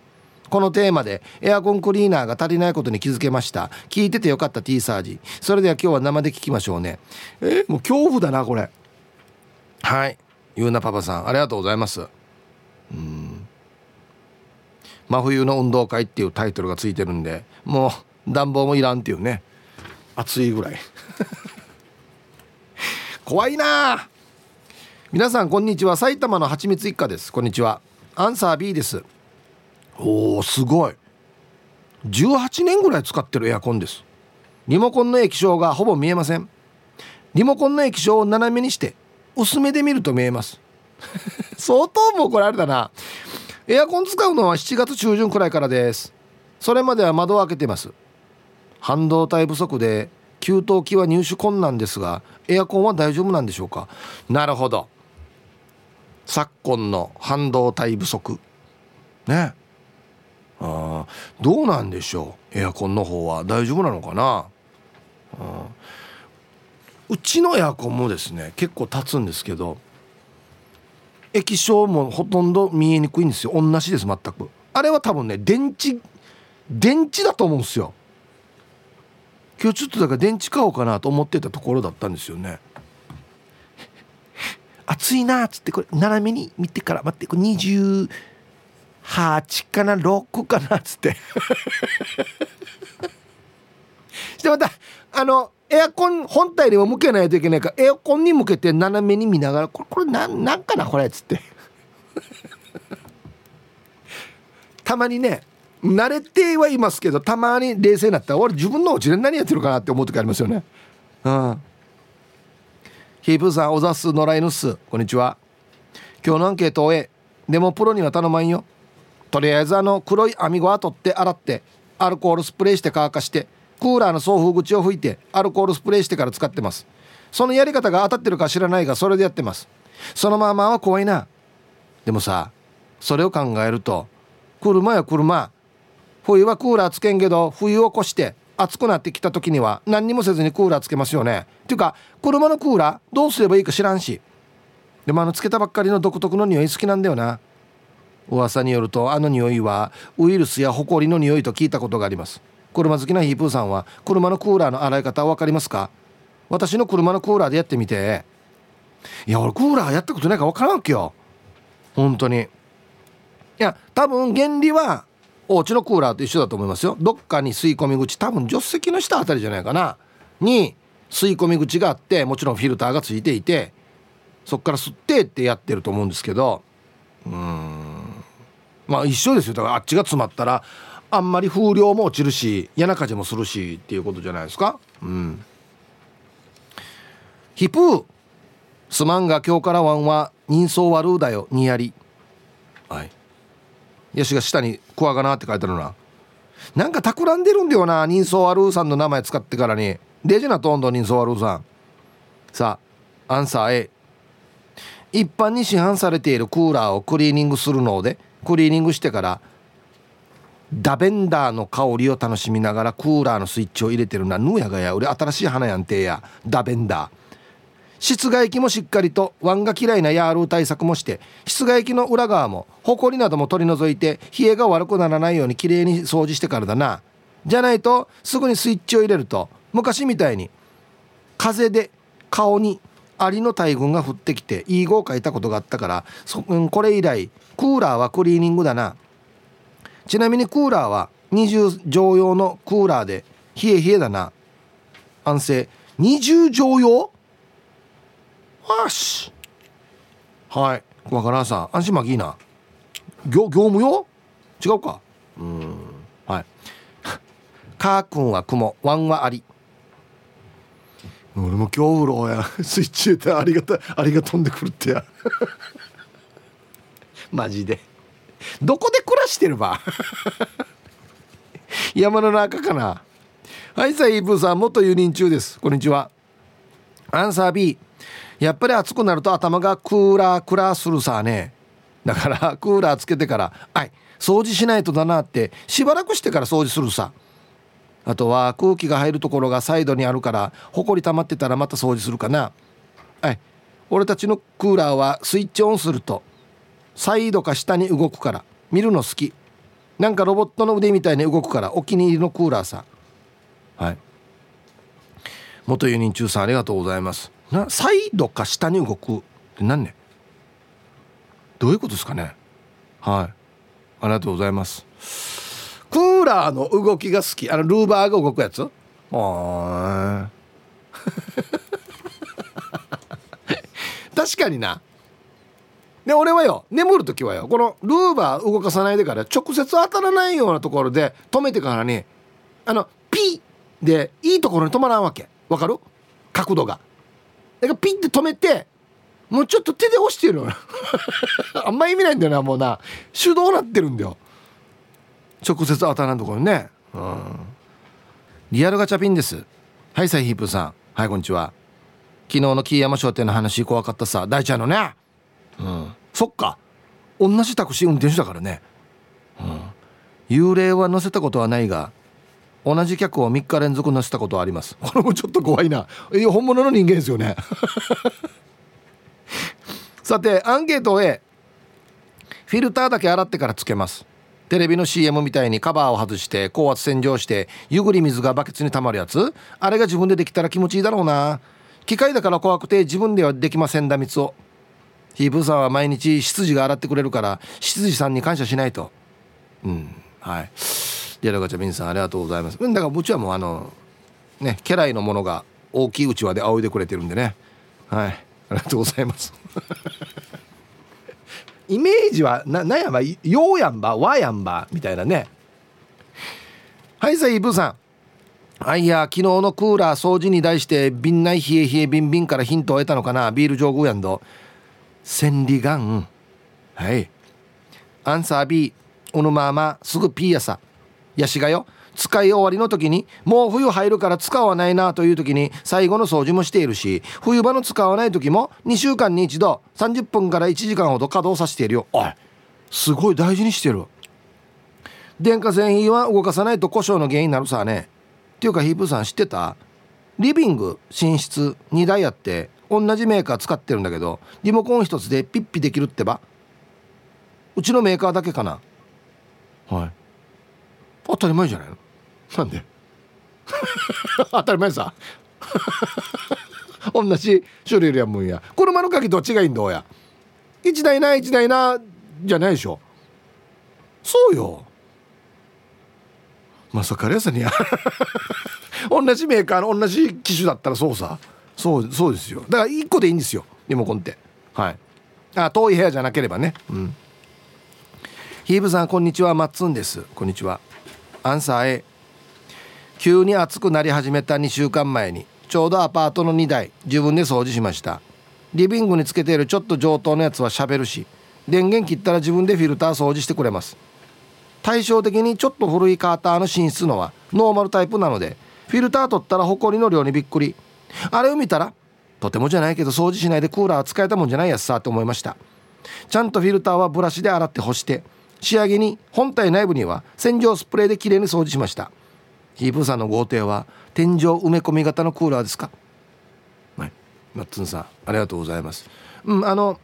このテーマでエアコンクリーナーが足りないことに気づけました。聞いててよかった T サージ。それでは今日は生で聞きましょうね。えもう恐怖だなこれ。はい。ゆうなパパさんありがとうございます。うん。真冬の運動会っていうタイトルがついてるんでもう暖房もいらんっていうね。暑いぐらい。怖いな。皆さんこんにちは。埼玉のはちみつ一家です。こんにちは。アンサー B です。おおすごい。18年ぐらい使ってるエアコンです。リモコンの液晶がほぼ見えません。リモコンの液晶を斜めにして薄めで見ると見えます。相当もうこれあれだな。エアコン使うのは7月中旬くらいからです。それまでは窓を開けてます。半導体不足で給湯器は入手困難ですがエアコンは大丈夫なんでしょうか？なるほど。昨今の半導体不足。ね。あどうなんでしょう？エアコンの方は大丈夫なのかな？うちのエアコンもですね結構経つんですけど液晶もほとんど見えにくいんですよ。同じです全く。あれは多分ね電池電池だと思うんですよ今日ちょっとだから電池買おうかなと思ってたところだったんですよね暑いなっつってこれ斜めに見てから待ってこれ28かな6かなっつって。してまたあのエアコン本体でも向けないといけないからエアコンに向けて斜めに見ながらこれこれなんなんかなこれっつって。たまにね慣れてはいますけどたまに冷静になったら俺自分のうちで何やってるかなって思う時ありますよね。うん。ヒープーさんおざす野良犬っす。こんにちは。今日のアンケートをえでもプロには頼まんよ。とりあえずあの黒い網ゴは取って洗ってアルコールスプレーして乾かしてクーラーの送風口を吹いてアルコールスプレーしてから使ってます。そのやり方が当たってるか知らないがそれでやってます。そのままは怖いな。でもさそれを考えると車や車冬はクーラーつけんけど冬を越して暑くなってきた時には何にもせずにクーラーつけますよね。っていうか車のクーラーどうすればいいか知らんし。でもあのつけたばっかりの独特の匂い好きなんだよな。噂によるとあの匂いはウイルスやホコリの匂いと聞いたことがあります。車好きなヒープーさんは車のクーラーの洗い方分かりますか？私の車のクーラーでやってみて。いや俺クーラーやったことないから分からんけよ。本当に。いや多分原理はお家のクーラーと一緒だと思いますよ。どっかに吸い込み口多分助手席の下あたりじゃないかな。に吸い込み口があってもちろんフィルターがついていてそっから吸ってってやってると思うんですけど。うん。まあ一緒ですよ。だからあっちが詰まったらあんまり風量も落ちるし嫌な風もするしっていうことじゃないですか。うん。ヒプーすまんが今日からワンは人相悪うだよ。にやり。はい。ヤシが下にクワガナって書いてあるな。なんか企んでるんだよな人相悪うさんの名前使ってからに。デジナトンド人相悪うさん。さあアンサー A 一般に市販されているクーラーをクリーニングするのでクリーニングしてからダベンダーの香りを楽しみながらクーラーのスイッチを入れてるな。ヌーヤがや俺新しい花やんてやダベンダー。室外機もしっかりとワンが嫌いなヤール対策もして室外機の裏側もホコリなども取り除いて冷えが悪くならないようにきれいに掃除してからだな。じゃないとすぐにスイッチを入れると昔みたいに風で顔にアリの大群が降ってきていい語を書いたことがあったからそ、うん、これ以来クーラーはクリーニングだな。ちなみにクーラーは20畳用のクーラーで冷え冷えだな。安静。20畳用？よし。はい。わからんさん安心まきいいな業業務用？違うか。うん。はい。カー君は雲ワンはあり俺も今日風呂や。スイッチ入れてありがたありが飛んでくるってや。マジで。どこで暮らしてるば？山の中かな。はいさイープーさん元輸入中です。こんにちは。アンサー B やっぱり暑くなると頭がクーラークラーするさね。だから クーラーつけてからはい掃除しないとだなってしばらくしてから掃除するさ。あとは空気が入るところがサイドにあるからほこり溜まってたらまた掃除するかな。はい俺たちのクーラーはスイッチオンするとサイドか下に動くから見るの好き。なんかロボットの腕みたいに動くからお気に入りのクーラーさ。はい。元輸入中さんありがとうございます。なサイドか下に動くって何ねどういうことですかね。はい。ありがとうございます。クーラーの動きが好き。あのルーバーが動くやつ？あ 確かにな。で俺はよ眠る時はよこのルーバー動かさないでから直接当たらないようなところで止めてからにあのピッでいいところに止まらんわけ。わかる？角度が。だからピッて止めてもうちょっと手で押してる あんま意味ないんだよなもうな。手動なってるんだよ。直接当たらんところにね。うん。リアルガチャピンです。はいサイヒープさん。はいこんにちは。昨日の木山商店の話怖かったさ。大ちゃんのね。うん。そっか。同じタクシー運転手だからね。うん。幽霊は乗せたことはないが同じ客を3日連続乗せたことあります。これもちょっと怖いな。いや本物の人間ですよね。さてアンケート A フィルターだけ洗ってからつけます。テレビの CM みたいにカバーを外して高圧洗浄して湯ぐり水がバケツに溜まるやつ。あれが自分でできたら気持ちいいだろうな。機械だから怖くて自分ではできませんだみつを。ヒープーさんは毎日執事が洗ってくれるから執事さんに感謝しないと。うんはい。デラガチャビンさんありがとうございます。うんだからうちはもうあのね家来のものが大きいうちわで仰いでくれてるんでね。はい。ありがとうございます。イメージはななんやばようやんばわやんばみたいなね。はいさあイブさん。あいや昨日のクーラー掃除に対して瓶内冷え冷えビンビンからヒントを得たのかな？ビール上宮やんど。千里眼。はい。アンサー B おのまますぐピーやさ。やしがよ。使い終わりの時にもう冬入るから使わないなという時に最後の掃除もしているし冬場の使わない時も2週間に一度30分から1時間ほど稼働させているよ。おい。すごい大事にしてる。電化製品は動かさないと故障の原因になるさね。っていうかヒープさん知ってた？リビング寝室2台あって同じメーカー使ってるんだけどリモコン一つでピッピできるってば。うちのメーカーだけかな。はい当たり前じゃないの？なんで？当たり前さ。同じ種類やもんや。車の鍵どっちがいいんだおや？1台な1台なじゃないでしょ。そうよ。まさかやさにや 同じメーカーの同じ機種だったらそうさ。そうそうですよ。だから1個でいいんですよ。リモコンって。はい。あ遠い部屋じゃなければね。うん。ヒーブさんこんにちは。マッツンです。こんにちは。アンサー A 急に暑くなり始めた2週間前にちょうどアパートの2台自分で掃除しました。リビングにつけているちょっと上等のやつはしゃべるし電源切ったら自分でフィルター掃除してくれます。対照的にちょっと古いカーターの寝室のはノーマルタイプなのでフィルター取ったらホコリの量にびっくり。あれを見たらとてもじゃないけど掃除しないでクーラー使えたもんじゃないやつさと思いました。ちゃんとフィルターはブラシで洗って干して仕上げに本体内部には洗浄スプレーできれいに掃除しました。ヒープーさんの豪邸は天井埋め込み型のクーラーですか？はい。マッツンさんありがとうございます。うんあの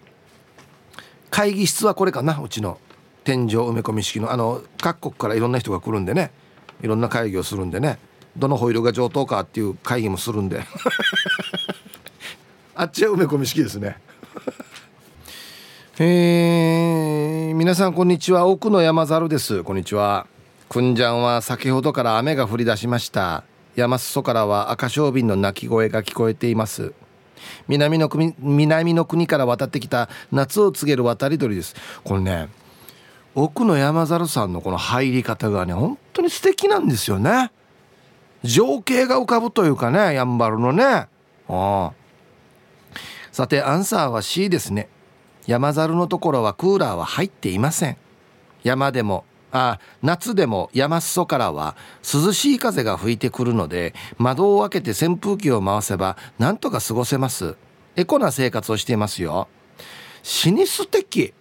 会議室はこれかな？うちの天井埋め込み式の。あの各国からいろんな人が来るんでね。いろんな会議をするんでね。どのホイールが上等かっていう会議もするんで。あっちは埋め込み式ですねえ、皆さんこんにちは。奥の山猿です。こんにちは。くんじゃんは先ほどから雨が降り出しました。山裾からは赤小瓶の鳴き声が聞こえています。南の国南の国から渡ってきた夏を告げる渡り鳥です。これね奥の山猿さんのこの入り方がね本当に素敵なんですよね。情景が浮かぶというかねやんばるのね。あ。さてアンサーは C ですね。山猿のところはクーラーは入っていません。山でもあ夏でも山裾からは涼しい風が吹いてくるので窓を開けて扇風機を回せばなんとか過ごせます。エコな生活をしていますよ。死に素敵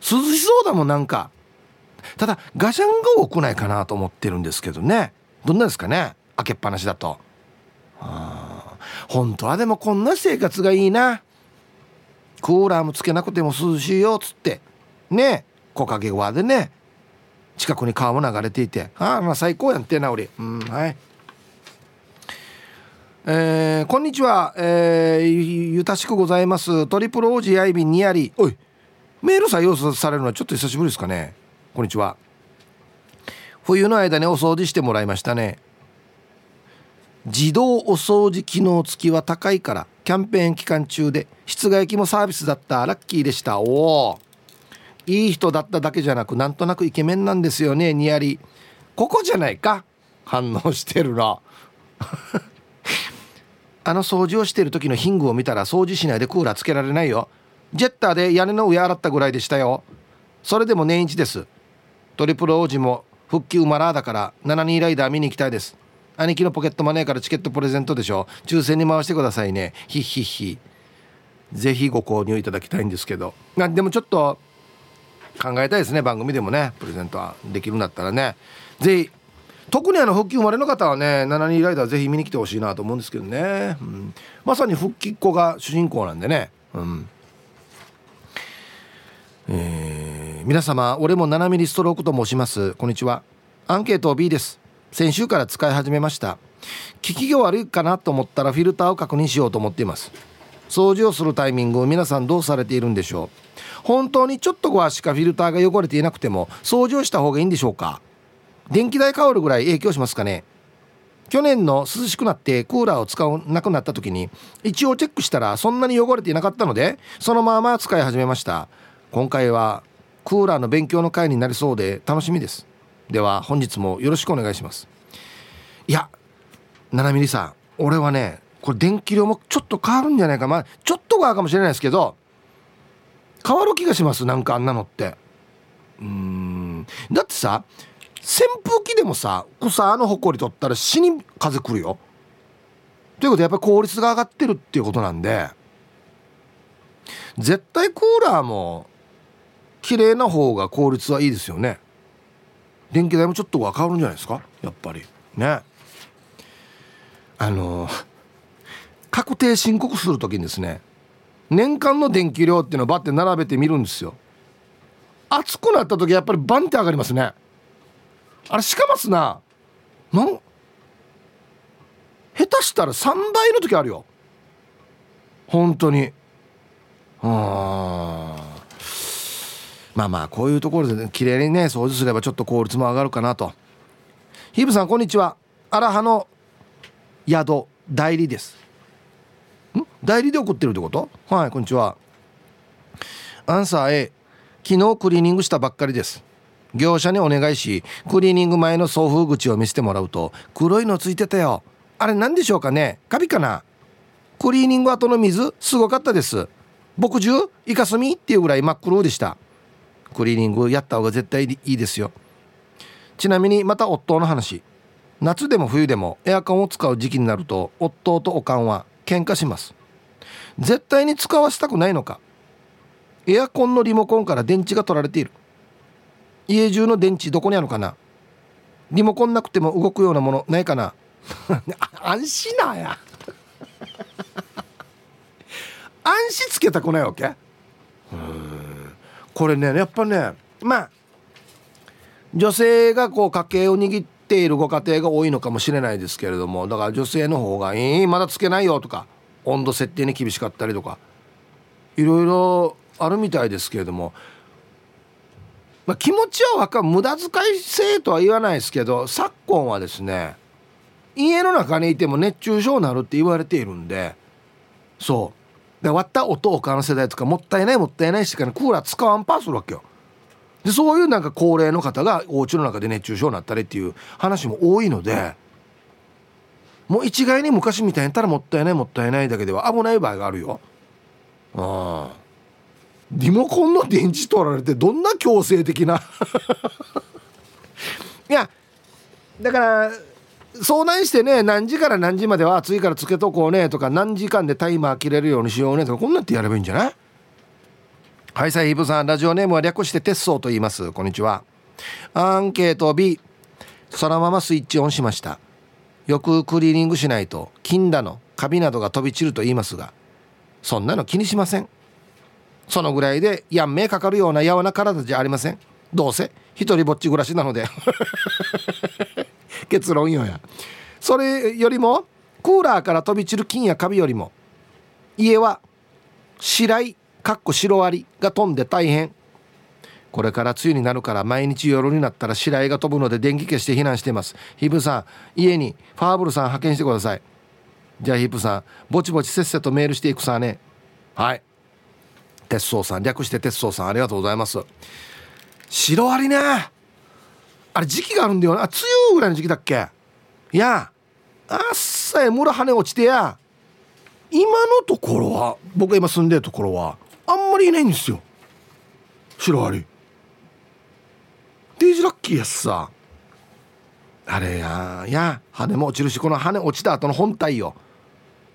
涼しそうだもんなんか。ただガシャンが多くないかなと思ってるんですけどね。どんなですかね開けっぱなしだと。本当はでもこんな生活がいいな。クーラーもつけなくても涼しいよっつって。ね。木陰側でね。近くに川も流れていて。ああまあ最高やんってなおり。うんはい。えー、こんにちは、えー、ゆたしくございます。トリプルオージーアイビンニアリおい。メール採用されるのはちょっと久しぶりですかね。こんにちは。冬の間にお掃除してもらいましたね。自動お掃除機能付きは高いからキャンペーン期間中で室外機もサービスだった。ラッキーでした。おお。いい人だっただけじゃなくなんとなくイケメンなんですよね。ニヤリここじゃないか。反応してるな。あの掃除をしてる時のヒングを見たら掃除しないでクーラーつけられないよ。ジェッターで屋根の上洗ったぐらいでしたよ。それでも年一です。トリプル王子も復帰馬ラーだから7人ライダー見に行きたいです。兄貴のポケットマネーからチケットプレゼントでしょ？抽選に回してくださいね。ひっひっひ。ぜひご購入いただきたいんですけど。でもちょっと考えたいですね。番組でもね。プレゼントはできるんだったらね。ぜひ特にあの復帰生まれの方はね7人ライダーぜひ見に来てほしいなと思うんですけどね、うん、まさに復帰っ子が主人公なんでね。うん。えー、皆様俺も7ミリストロークと申します。こんにちは。アンケート B です。先週から使い始めました。効きが悪いかなと思ったらフィルターを確認しようと思っています。掃除をするタイミングを皆さんどうされているんでしょう？本当にちょっとはしかフィルターが汚れていなくても掃除をした方がいいんでしょうか？電気代変わるぐらい影響しますかね？去年の涼しくなってクーラーを使わなくなった時に一応チェックしたらそんなに汚れていなかったのでそのまま使い始めました。今回はクーラーの勉強の会になりそうで楽しみです。では本日もよろしくお願いします。いや7ミリさん俺はねこれ電気量もちょっと変わるんじゃないか。まあちょっと変わるかもしれないですけど変わる気がしますなんかあんなのって。うん。だってさ扇風機でもさ草のほこり取ったら死に風来るよ。ということでやっぱり効率が上がってるっていうことなんで絶対クーラーも綺麗な方が効率はいいですよね。電気代もちょっとは変わるんじゃないですか？やっぱり。ね。あの確定申告する時にですね年間の電気量っていうのをバッて並べてみるんですよ。暑くなった時やっぱりバンって上がりますね。あれしかますな。なん下手したら3倍の時あるよ。本当に。あまあまあこういうところでね綺麗にね掃除すればちょっと効率も上がるかなと。ヒブさんこんにちは。アラハの宿代理です。ん？代理で送ってるってこと？はいこんにちは。アンサー A 昨日クリーニングしたばっかりです。業者にお願いしクリーニング前の送風口を見せてもらうと黒いのついてたよ。あれ何でしょうかね？カビかな？クリーニング後の水すごかったです。牧汁イカスミっていうぐらい真っ黒でした。クリーニングやった方が絶対いいですよ。ちなみにまた夫の話。夏でも冬でもエアコンを使う時期になると夫とおかんは喧嘩します。絶対に使わせたくないのか。エアコンのリモコンから電池が取られている。家中の電池どこにあるかな。リモコンなくても動くようなものないかな。安心なや。安心つけたくないわけ？これねやっぱねまあ女性がこう家計を握っているご家庭が多いのかもしれないですけれどもだから女性の方が「えー、まだつけないよ」とか温度設定に厳しかったりとかいろいろあるみたいですけれども、まあ、気持ちはわかる。無駄遣いせとは言わないですけど昨今はですね家の中にいても熱中症になるって言われているんでそう。で割った音をかの世代とかもったいないもったいないしかねクーラー使わんパーするわけよ。でそういうなんか高齢の方がお家の中で熱中症になったりっていう話も多いのでもう一概に昔みたいにやったらもったいないもったいないだけでは危ない場合があるよ。ああ。リモコンの電池取られてどんな強制的な？いやだから相談してね何時から何時までは暑いからつけとこうねとか何時間でタイマー切れるようにしようねとかこんなんってやればいいんじゃない？はいさいヒブさんラジオネームは略して鉄装と言います。こんにちは。アンケート B そのままスイッチオンしました。よくクリーニングしないと金だのカビなどが飛び散ると言いますがそんなの気にしません。そのぐらいでやんめかかるようなやわな体じゃありません。どうせ一人ぼっち暮らしなので。結論よや。それよりもクーラーから飛び散る菌やカビよりも家は白いかっこシロアリが飛んで大変。これから梅雨になるから毎日夜になったら白井が飛ぶので電気消して避難しています。ヒブさん家にファーブルさん派遣してください。じゃあヒップさんぼちぼちせっせとメールしていくさね。はい。鉄装さん略して鉄装さんありがとうございます。シロアリね。あれ時期があるんだよ。な梅雨ぐらいの時期だっけ？いや。あっさえ村跳ね落ちてや。今のところは僕が今住んでるところはあんまりいないんですよ。シロアリデイジラッキーやすさ。あれやいや羽も落ちるしこの羽落ちた後の本体よ。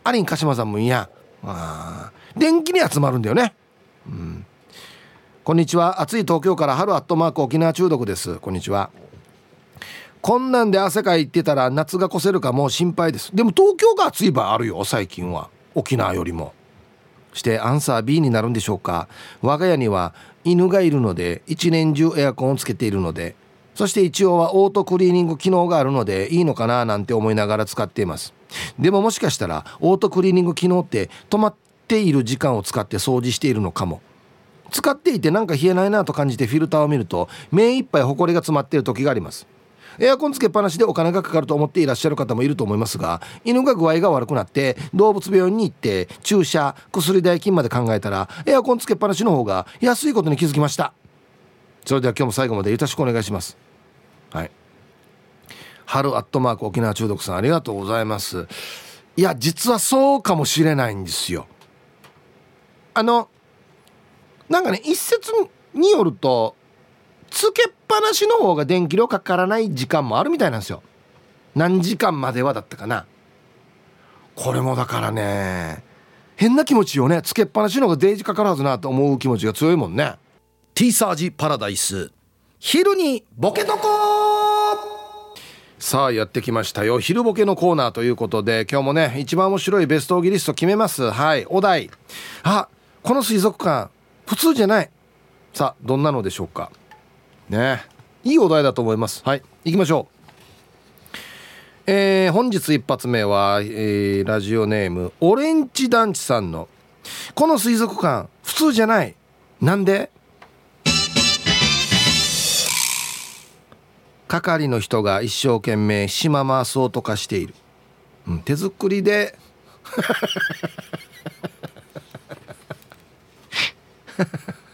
アリン鹿島さんもいや。あ電気に集まるんだよね。うん。こんにちは。暑い東京から春アットマーク沖縄中毒です。こんにちは。こんなんで汗かいてたら夏が越せるかもう心配です。でも東京が暑い場合あるよ最近は。沖縄よりも。してアンサー B になるんでしょうか。我が家には犬がいるので一年中エアコンをつけているのでそして一応はオートクリーニング機能があるのでいいのかななんて思いながら使っています。でももしかしたらオートクリーニング機能って止まっている時間を使って掃除しているのかも。使っていてなんか冷えないなと感じてフィルターを見ると目いっぱいホコリが詰まっている時があります。エアコンつけっぱなしでお金がかかると思っていらっしゃる方もいると思いますが犬が具合が悪くなって動物病院に行って注射薬代金まで考えたらエアコンつけっぱなしの方が安いことに気づきました。それでは今日も最後までよろしくお願いします。はい。春アットマーク沖縄中毒さんありがとうございます。いや実はそうかもしれないんですよ。あのなんかね一説によるとつけっぱなしの方が電気量かからない時間もあるみたいなんですよ。何時間まではだったかな。これもだからね変な気持ちよね。つけっぱなしの方がデージかかるはずなと思う気持ちが強いもんね。T サージパラダイス。昼にボケとこさあやってきましたよ。昼ボケのコーナーということで今日もね一番面白いベストオギリスト決めます。はいお題。あこの水族館普通じゃない。さあどんなのでしょうか。ね。いいお題だと思います。はい。行きましょう。えー、本日一発目は、えー、ラジオネームオレンジ団地さんの「この水族館普通じゃない。なんで?」係の人が一生懸命島回そうとかしている、うん、手作りで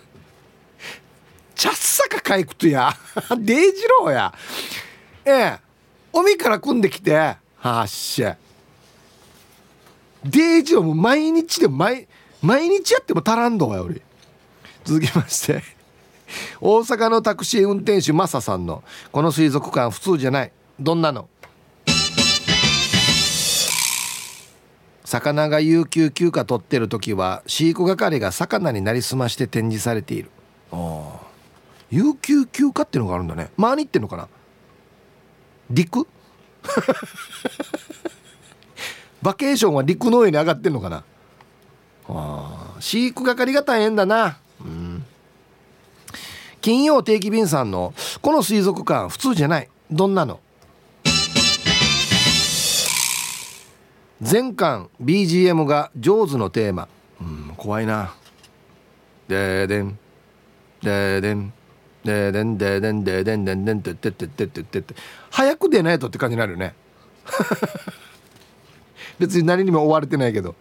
ちゃっさかかいくとや。デイジローや。ええ。海から組んできて。はっしゃ。デイジローも毎日で毎毎日やっても足らんどがより続きまして。大阪のタクシー運転手マサさんのこの水族館普通じゃない。どんなの？魚が有給休暇取ってる時は飼育係が魚になりすまして展示されている。ああ有給休暇っていうのがあるんだね。回に行ってんのかな？陸？バケーションは陸の上に上がってんのかな？あ飼育係が大変だな。うん。金曜定期便さんのこの水族館普通じゃない。どんなの？全巻 BGM が上手のテーマ。うん怖いな。ででん。ででん。ででんででんででんでんでんってってってってってってって早く出ないとって感じになるよね別に何にも追われてないけど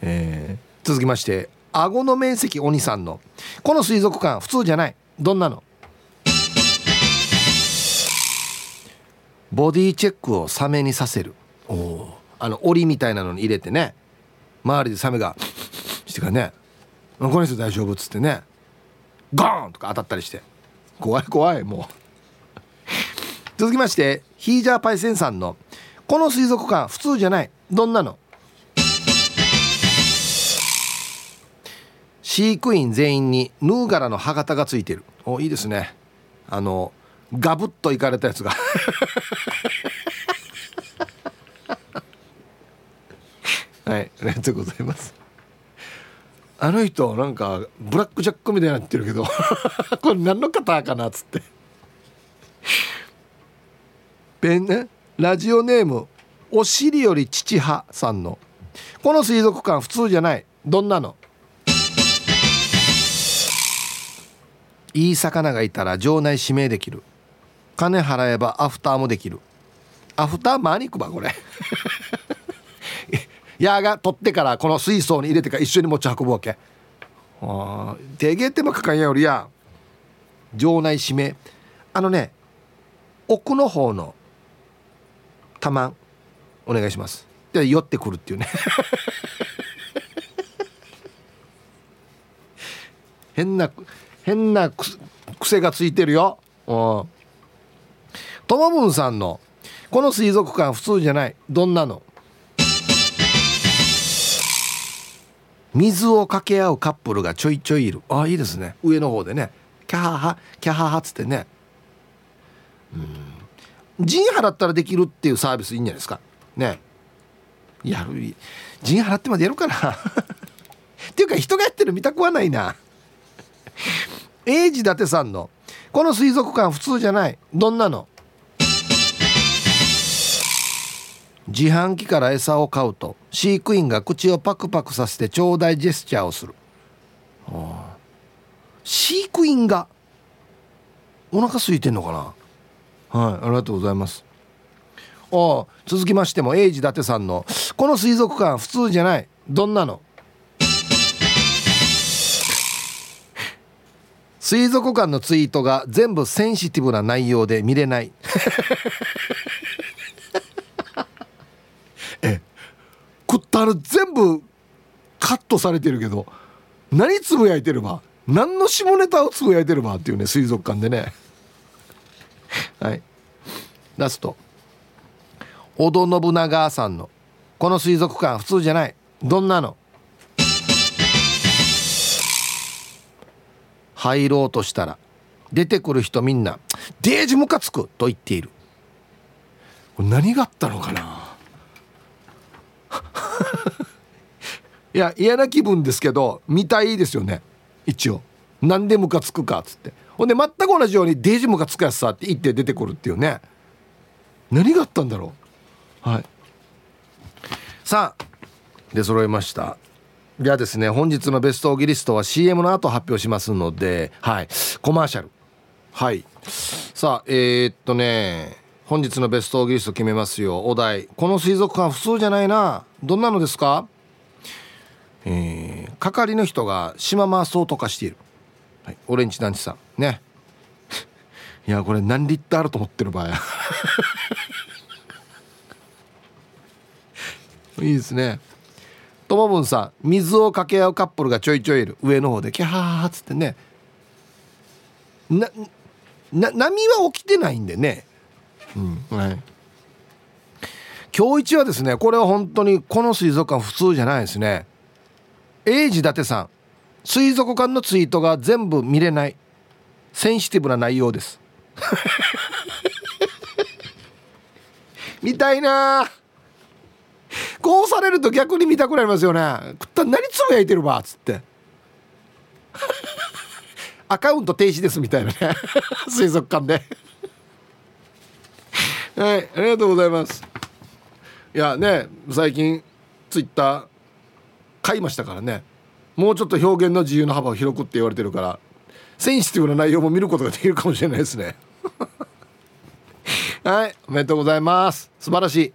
えー、続きまして顎の面積鬼さんのこの水族館普通じゃないどんなのボディチェックをサメにさせるおあの檻みたいなのに入れてね周りでサメがしてからね「この人大丈夫」っつってねゴーンとか当たったりして。怖い怖いもう。続きましてヒージャーパイセンさんの「この水族館普通じゃない。どんなの?」飼育員全員にヌーガラの歯型がついてる。おいいですね。あのガブッといかれたやつが。はいありがとうございます。あの人なんかブラックジャックみたいになってるけど これ何の方かなっつって。ペンねラジオネームお尻より父派さんの。この水族館普通じゃない。どんなの？いい魚がいたら場内指名できる。金払えばアフターもできる。アフターマニクばこれ。矢が取ってからこの水槽に入れてから一緒に持ち運ぶわけ。あ手芸手間かかんやよりや。場内指名。あのね奥の方の玉お願いします。で寄ってくるっていうね。変な変な癖がついてるよ。うん。ともぶんさんのこの水族館普通じゃない。どんなの？水を掛け合うカップルがちょいちょいいる。ああいいですね。上の方でね。キャハハキャハハっつってね。うん。陣払ったらできるっていうサービスいいんじゃないですか。ね。やる陣払ってまでやるかな。っていうか人がやってる見たくはないな。英治伊達さんのこの水族館普通じゃない。どんなの？自販機から餌を買うと飼育員が口をパクパクさせてちょうだいジェスチャーをする。飼育員がお腹空いてんのかな？はいありがとうございます。あ続きましても英治伊達さんの「この水族館普通じゃない。どんなの?」水族館のツイートが全部センシティブな内容で見れない。え食ったら全部カットされてるけど何つぶやいてれば何の下ネタをつぶやいてればっていうね水族館でね。はい。ラスト。織田信長さんの「この水族館普通じゃない。どんなの?」入ろうとしたら出てくる人みんな「デージムカつく!」と言っている。何があったのかな？いや嫌な気分ですけど見たいですよね。一応。なんでムカつくかっつって。ほんで全く同じようにデジムカつくやつさって言って出てくるっていうね。何があったんだろう。はい。さあ出揃いました。じゃあですね本日のベストオギリストは CM の後発表しますのではい。コマーシャル。はい。さあえー、っとね本日のベストオギリスト決めますよ。お題。この水族館普通じゃないな。どんなのですか？えー、係の人が島回そうとかしている、はい、オレンジ団地さん。ね。いやこれ何リッターあると思ってる場合。いいですね。ともぶんさん。水をかけ合うカップルがちょいちょいいる。上の方でキャーっつってね。なな波は起きてないんでね。うんはい。今日一はですねこれは本当にこの水族館普通じゃないですね。英治伊達さん水族館のツイートが全部見れないセンシティブな内容です。見たいな。こうされると逆に見たくなりますよね。食った何つぶやいてるわっつって。アカウント停止ですみたいなね。水族館で。はいありがとうございます。いやね最近ツイッター買いましたからね。もうちょっと表現の自由の幅を広くって言われてるからセンシティブな内容も見ることができるかもしれないですね。はいおめでとうございます。素晴らし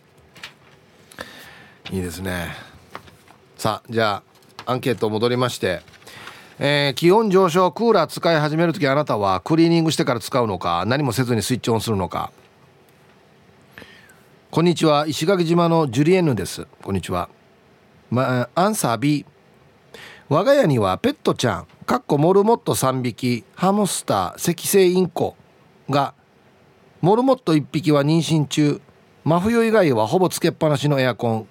い。いいですね。さあじゃあアンケート戻りまして。えー、気温上昇クーラー使い始める時あなたはクリーニングしてから使うのか何もせずにスイッチオンするのか。こんにちは。石垣島のジュリエヌです。こんにちは。まアンサー B 我が家にはペットちゃんかっこモルモット3匹ハムスター赤星インコがモルモット1匹は妊娠中。真冬以外はほぼつけっぱなしのエアコン。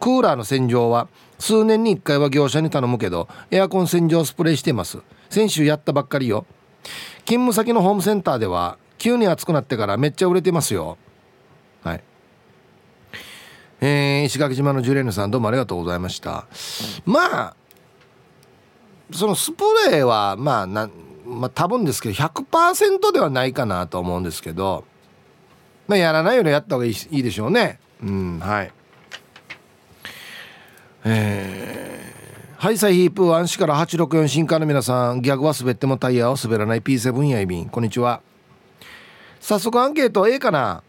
クーラーの洗浄は数年に1回は業者に頼むけどエアコン洗浄スプレーしてます。先週やったばっかりよ。勤務先のホームセンターでは急に暑くなってからめっちゃ売れてますよ。はい。えー、石垣島のジュレーヌさんどうもありがとうございました。まあそのスプレーはまあな、まあ、多分ですけど100%ではないかなと思うんですけど、まあ、やらないよりやった方がいいいいでしょうね。うんはい。えー、ハイサイヒープワンシから864新刊の皆さんギャグは滑ってもタイヤを滑らない P7 やいびん。こんにちは。早速アンケート A かな。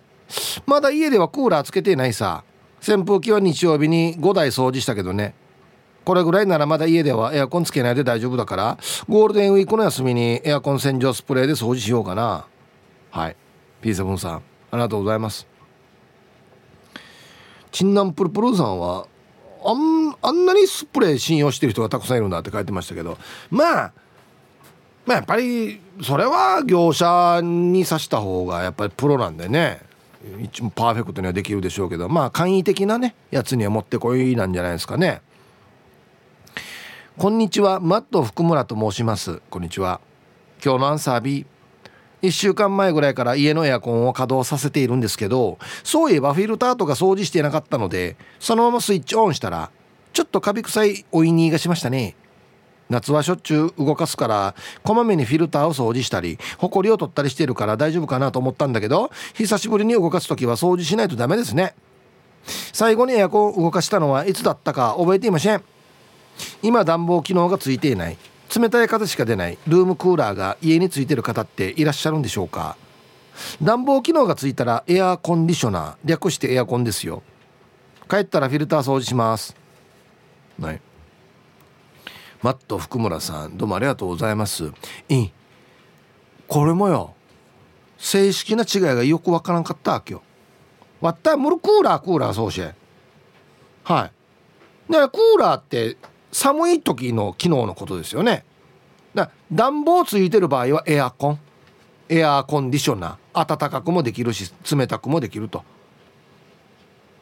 まだ家ではクーラーつけてないさ。扇風機は日曜日に5台掃除したけどね。これぐらいならまだ家ではエアコンつけないで大丈夫だからゴールデンウィークの休みにエアコン洗浄スプレーで掃除しようかな。はい。P7 さんありがとうございます。チンナンプルプルさんはあんあんなにスプレー信用してる人がたくさんいるんだって書いてましたけど。まあまあやっぱりそれは業者に刺した方がやっぱりプロなんでね。一番パーフェクトにはできるでしょうけどまあ簡易的なねやつにはもってこいなんじゃないですかね。こんにちはマット福村と申します。こんにちは。今日のアンサー B 1週間前ぐらいから家のエアコンを稼働させているんですけどそういえばフィルターとか掃除してなかったのでそのままスイッチオンしたらちょっとカビ臭いおいにがしましたね。夏はしょっちゅう動かすからこまめにフィルターを掃除したりホコリを取ったりしてるから大丈夫かなと思ったんだけど久しぶりに動かす時は掃除しないとダメですね。最後にエアコンを動かしたのはいつだったか覚えていません。今暖房機能がついていない。冷たい風しか出ない。ルームクーラーが家についてる方っていらっしゃるんでしょうか。暖房機能がついたらエアコンディショナー。略してエアコンですよ。帰ったらフィルター掃除します。はい。マット福村さんどうもありがとうございます。いい？これもよ。正式な違いがよくわからんかったわけよ。わったムルクーラークーラーそうしはい。だからクーラーって寒い時の機能のことですよね。だ暖房ついてる場合はエアコン。エアコンディショナー。暖かくもできるし冷たくもできると。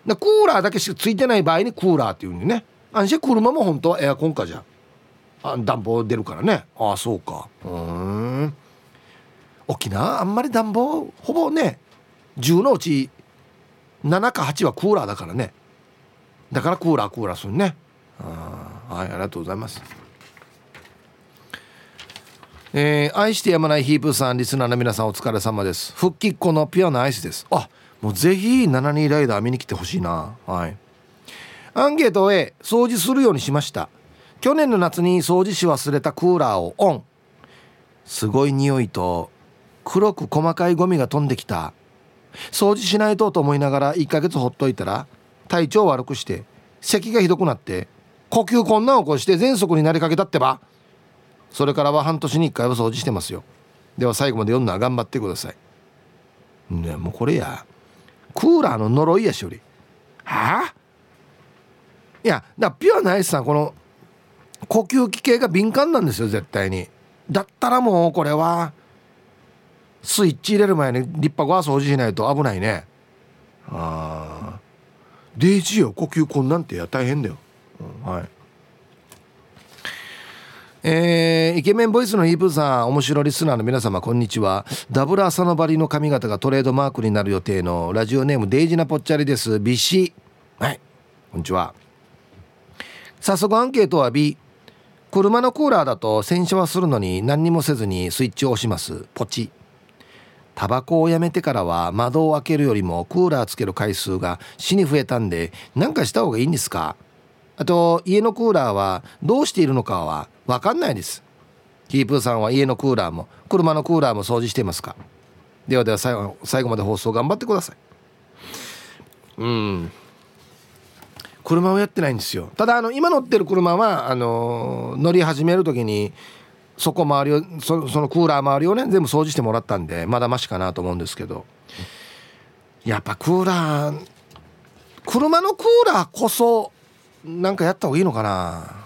だクーラーだけしかついてない場合にクーラーっていうにね。安心車も本当はエアコンかじゃあ暖房出るからね。ああそうか。うん。沖縄あんまり暖房ほぼね10のうち7か8はクーラーだからね。だからクーラークーラーするね。はいありがとうございます。えー、愛してやまないヒープさんリスナーの皆さんお疲れ様です。復帰っ子のピュアなアイスです。あもうぜひ72ライダー見に来てほしいな。はい。アンケート A 掃除するようにしました。去年の夏に掃除し忘れたクーラーをオン。すごい匂いと黒く細かいゴミが飛んできた。掃除しないとと思いながら1ヶ月ほっといたら体調悪くして咳がひどくなって呼吸困難を起こして喘息になりかけたってば。それからは半年に1回は掃除してますよ。では最後まで読んだら頑張ってください。ねもうこれや。クーラーの呪いやしおり。はあ？いやだピュアなアイスさんこの呼吸器系が敏感なんですよ絶対に。だったらもうこれはスイッチ入れる前に立派ごは掃除しないと危ないね。ああデイジーよ呼吸困難ってや大変だよ。はい。えー、イケメンボイスのイープーさん面白リスナーの皆様こんにちは。ダブル朝のバリの髪型がトレードマークになる予定のラジオネームデイジナポッチャリです。ビシ。はいこんにちは。早速アンケートは B 車のクーラーだと洗車はするのに何にもせずにスイッチを押します。ポチ。タバコをやめてからは窓を開けるよりもクーラーつける回数が死に増えたんで何かした方がいいんですか？あと家のクーラーはどうしているのかは分かんないです。キープーさんは家のクーラーも車のクーラーも掃除していますか？ではでは最後最後まで放送頑張ってください。うん。車をやってないんですよ。ただあの今乗ってる車はあの乗り始める時にそこ周りをそそのクーラー周りをね全部掃除してもらったんでまだマシかなと思うんですけど。やっぱクーラー車のクーラーこそなんかやった方がいいのかな。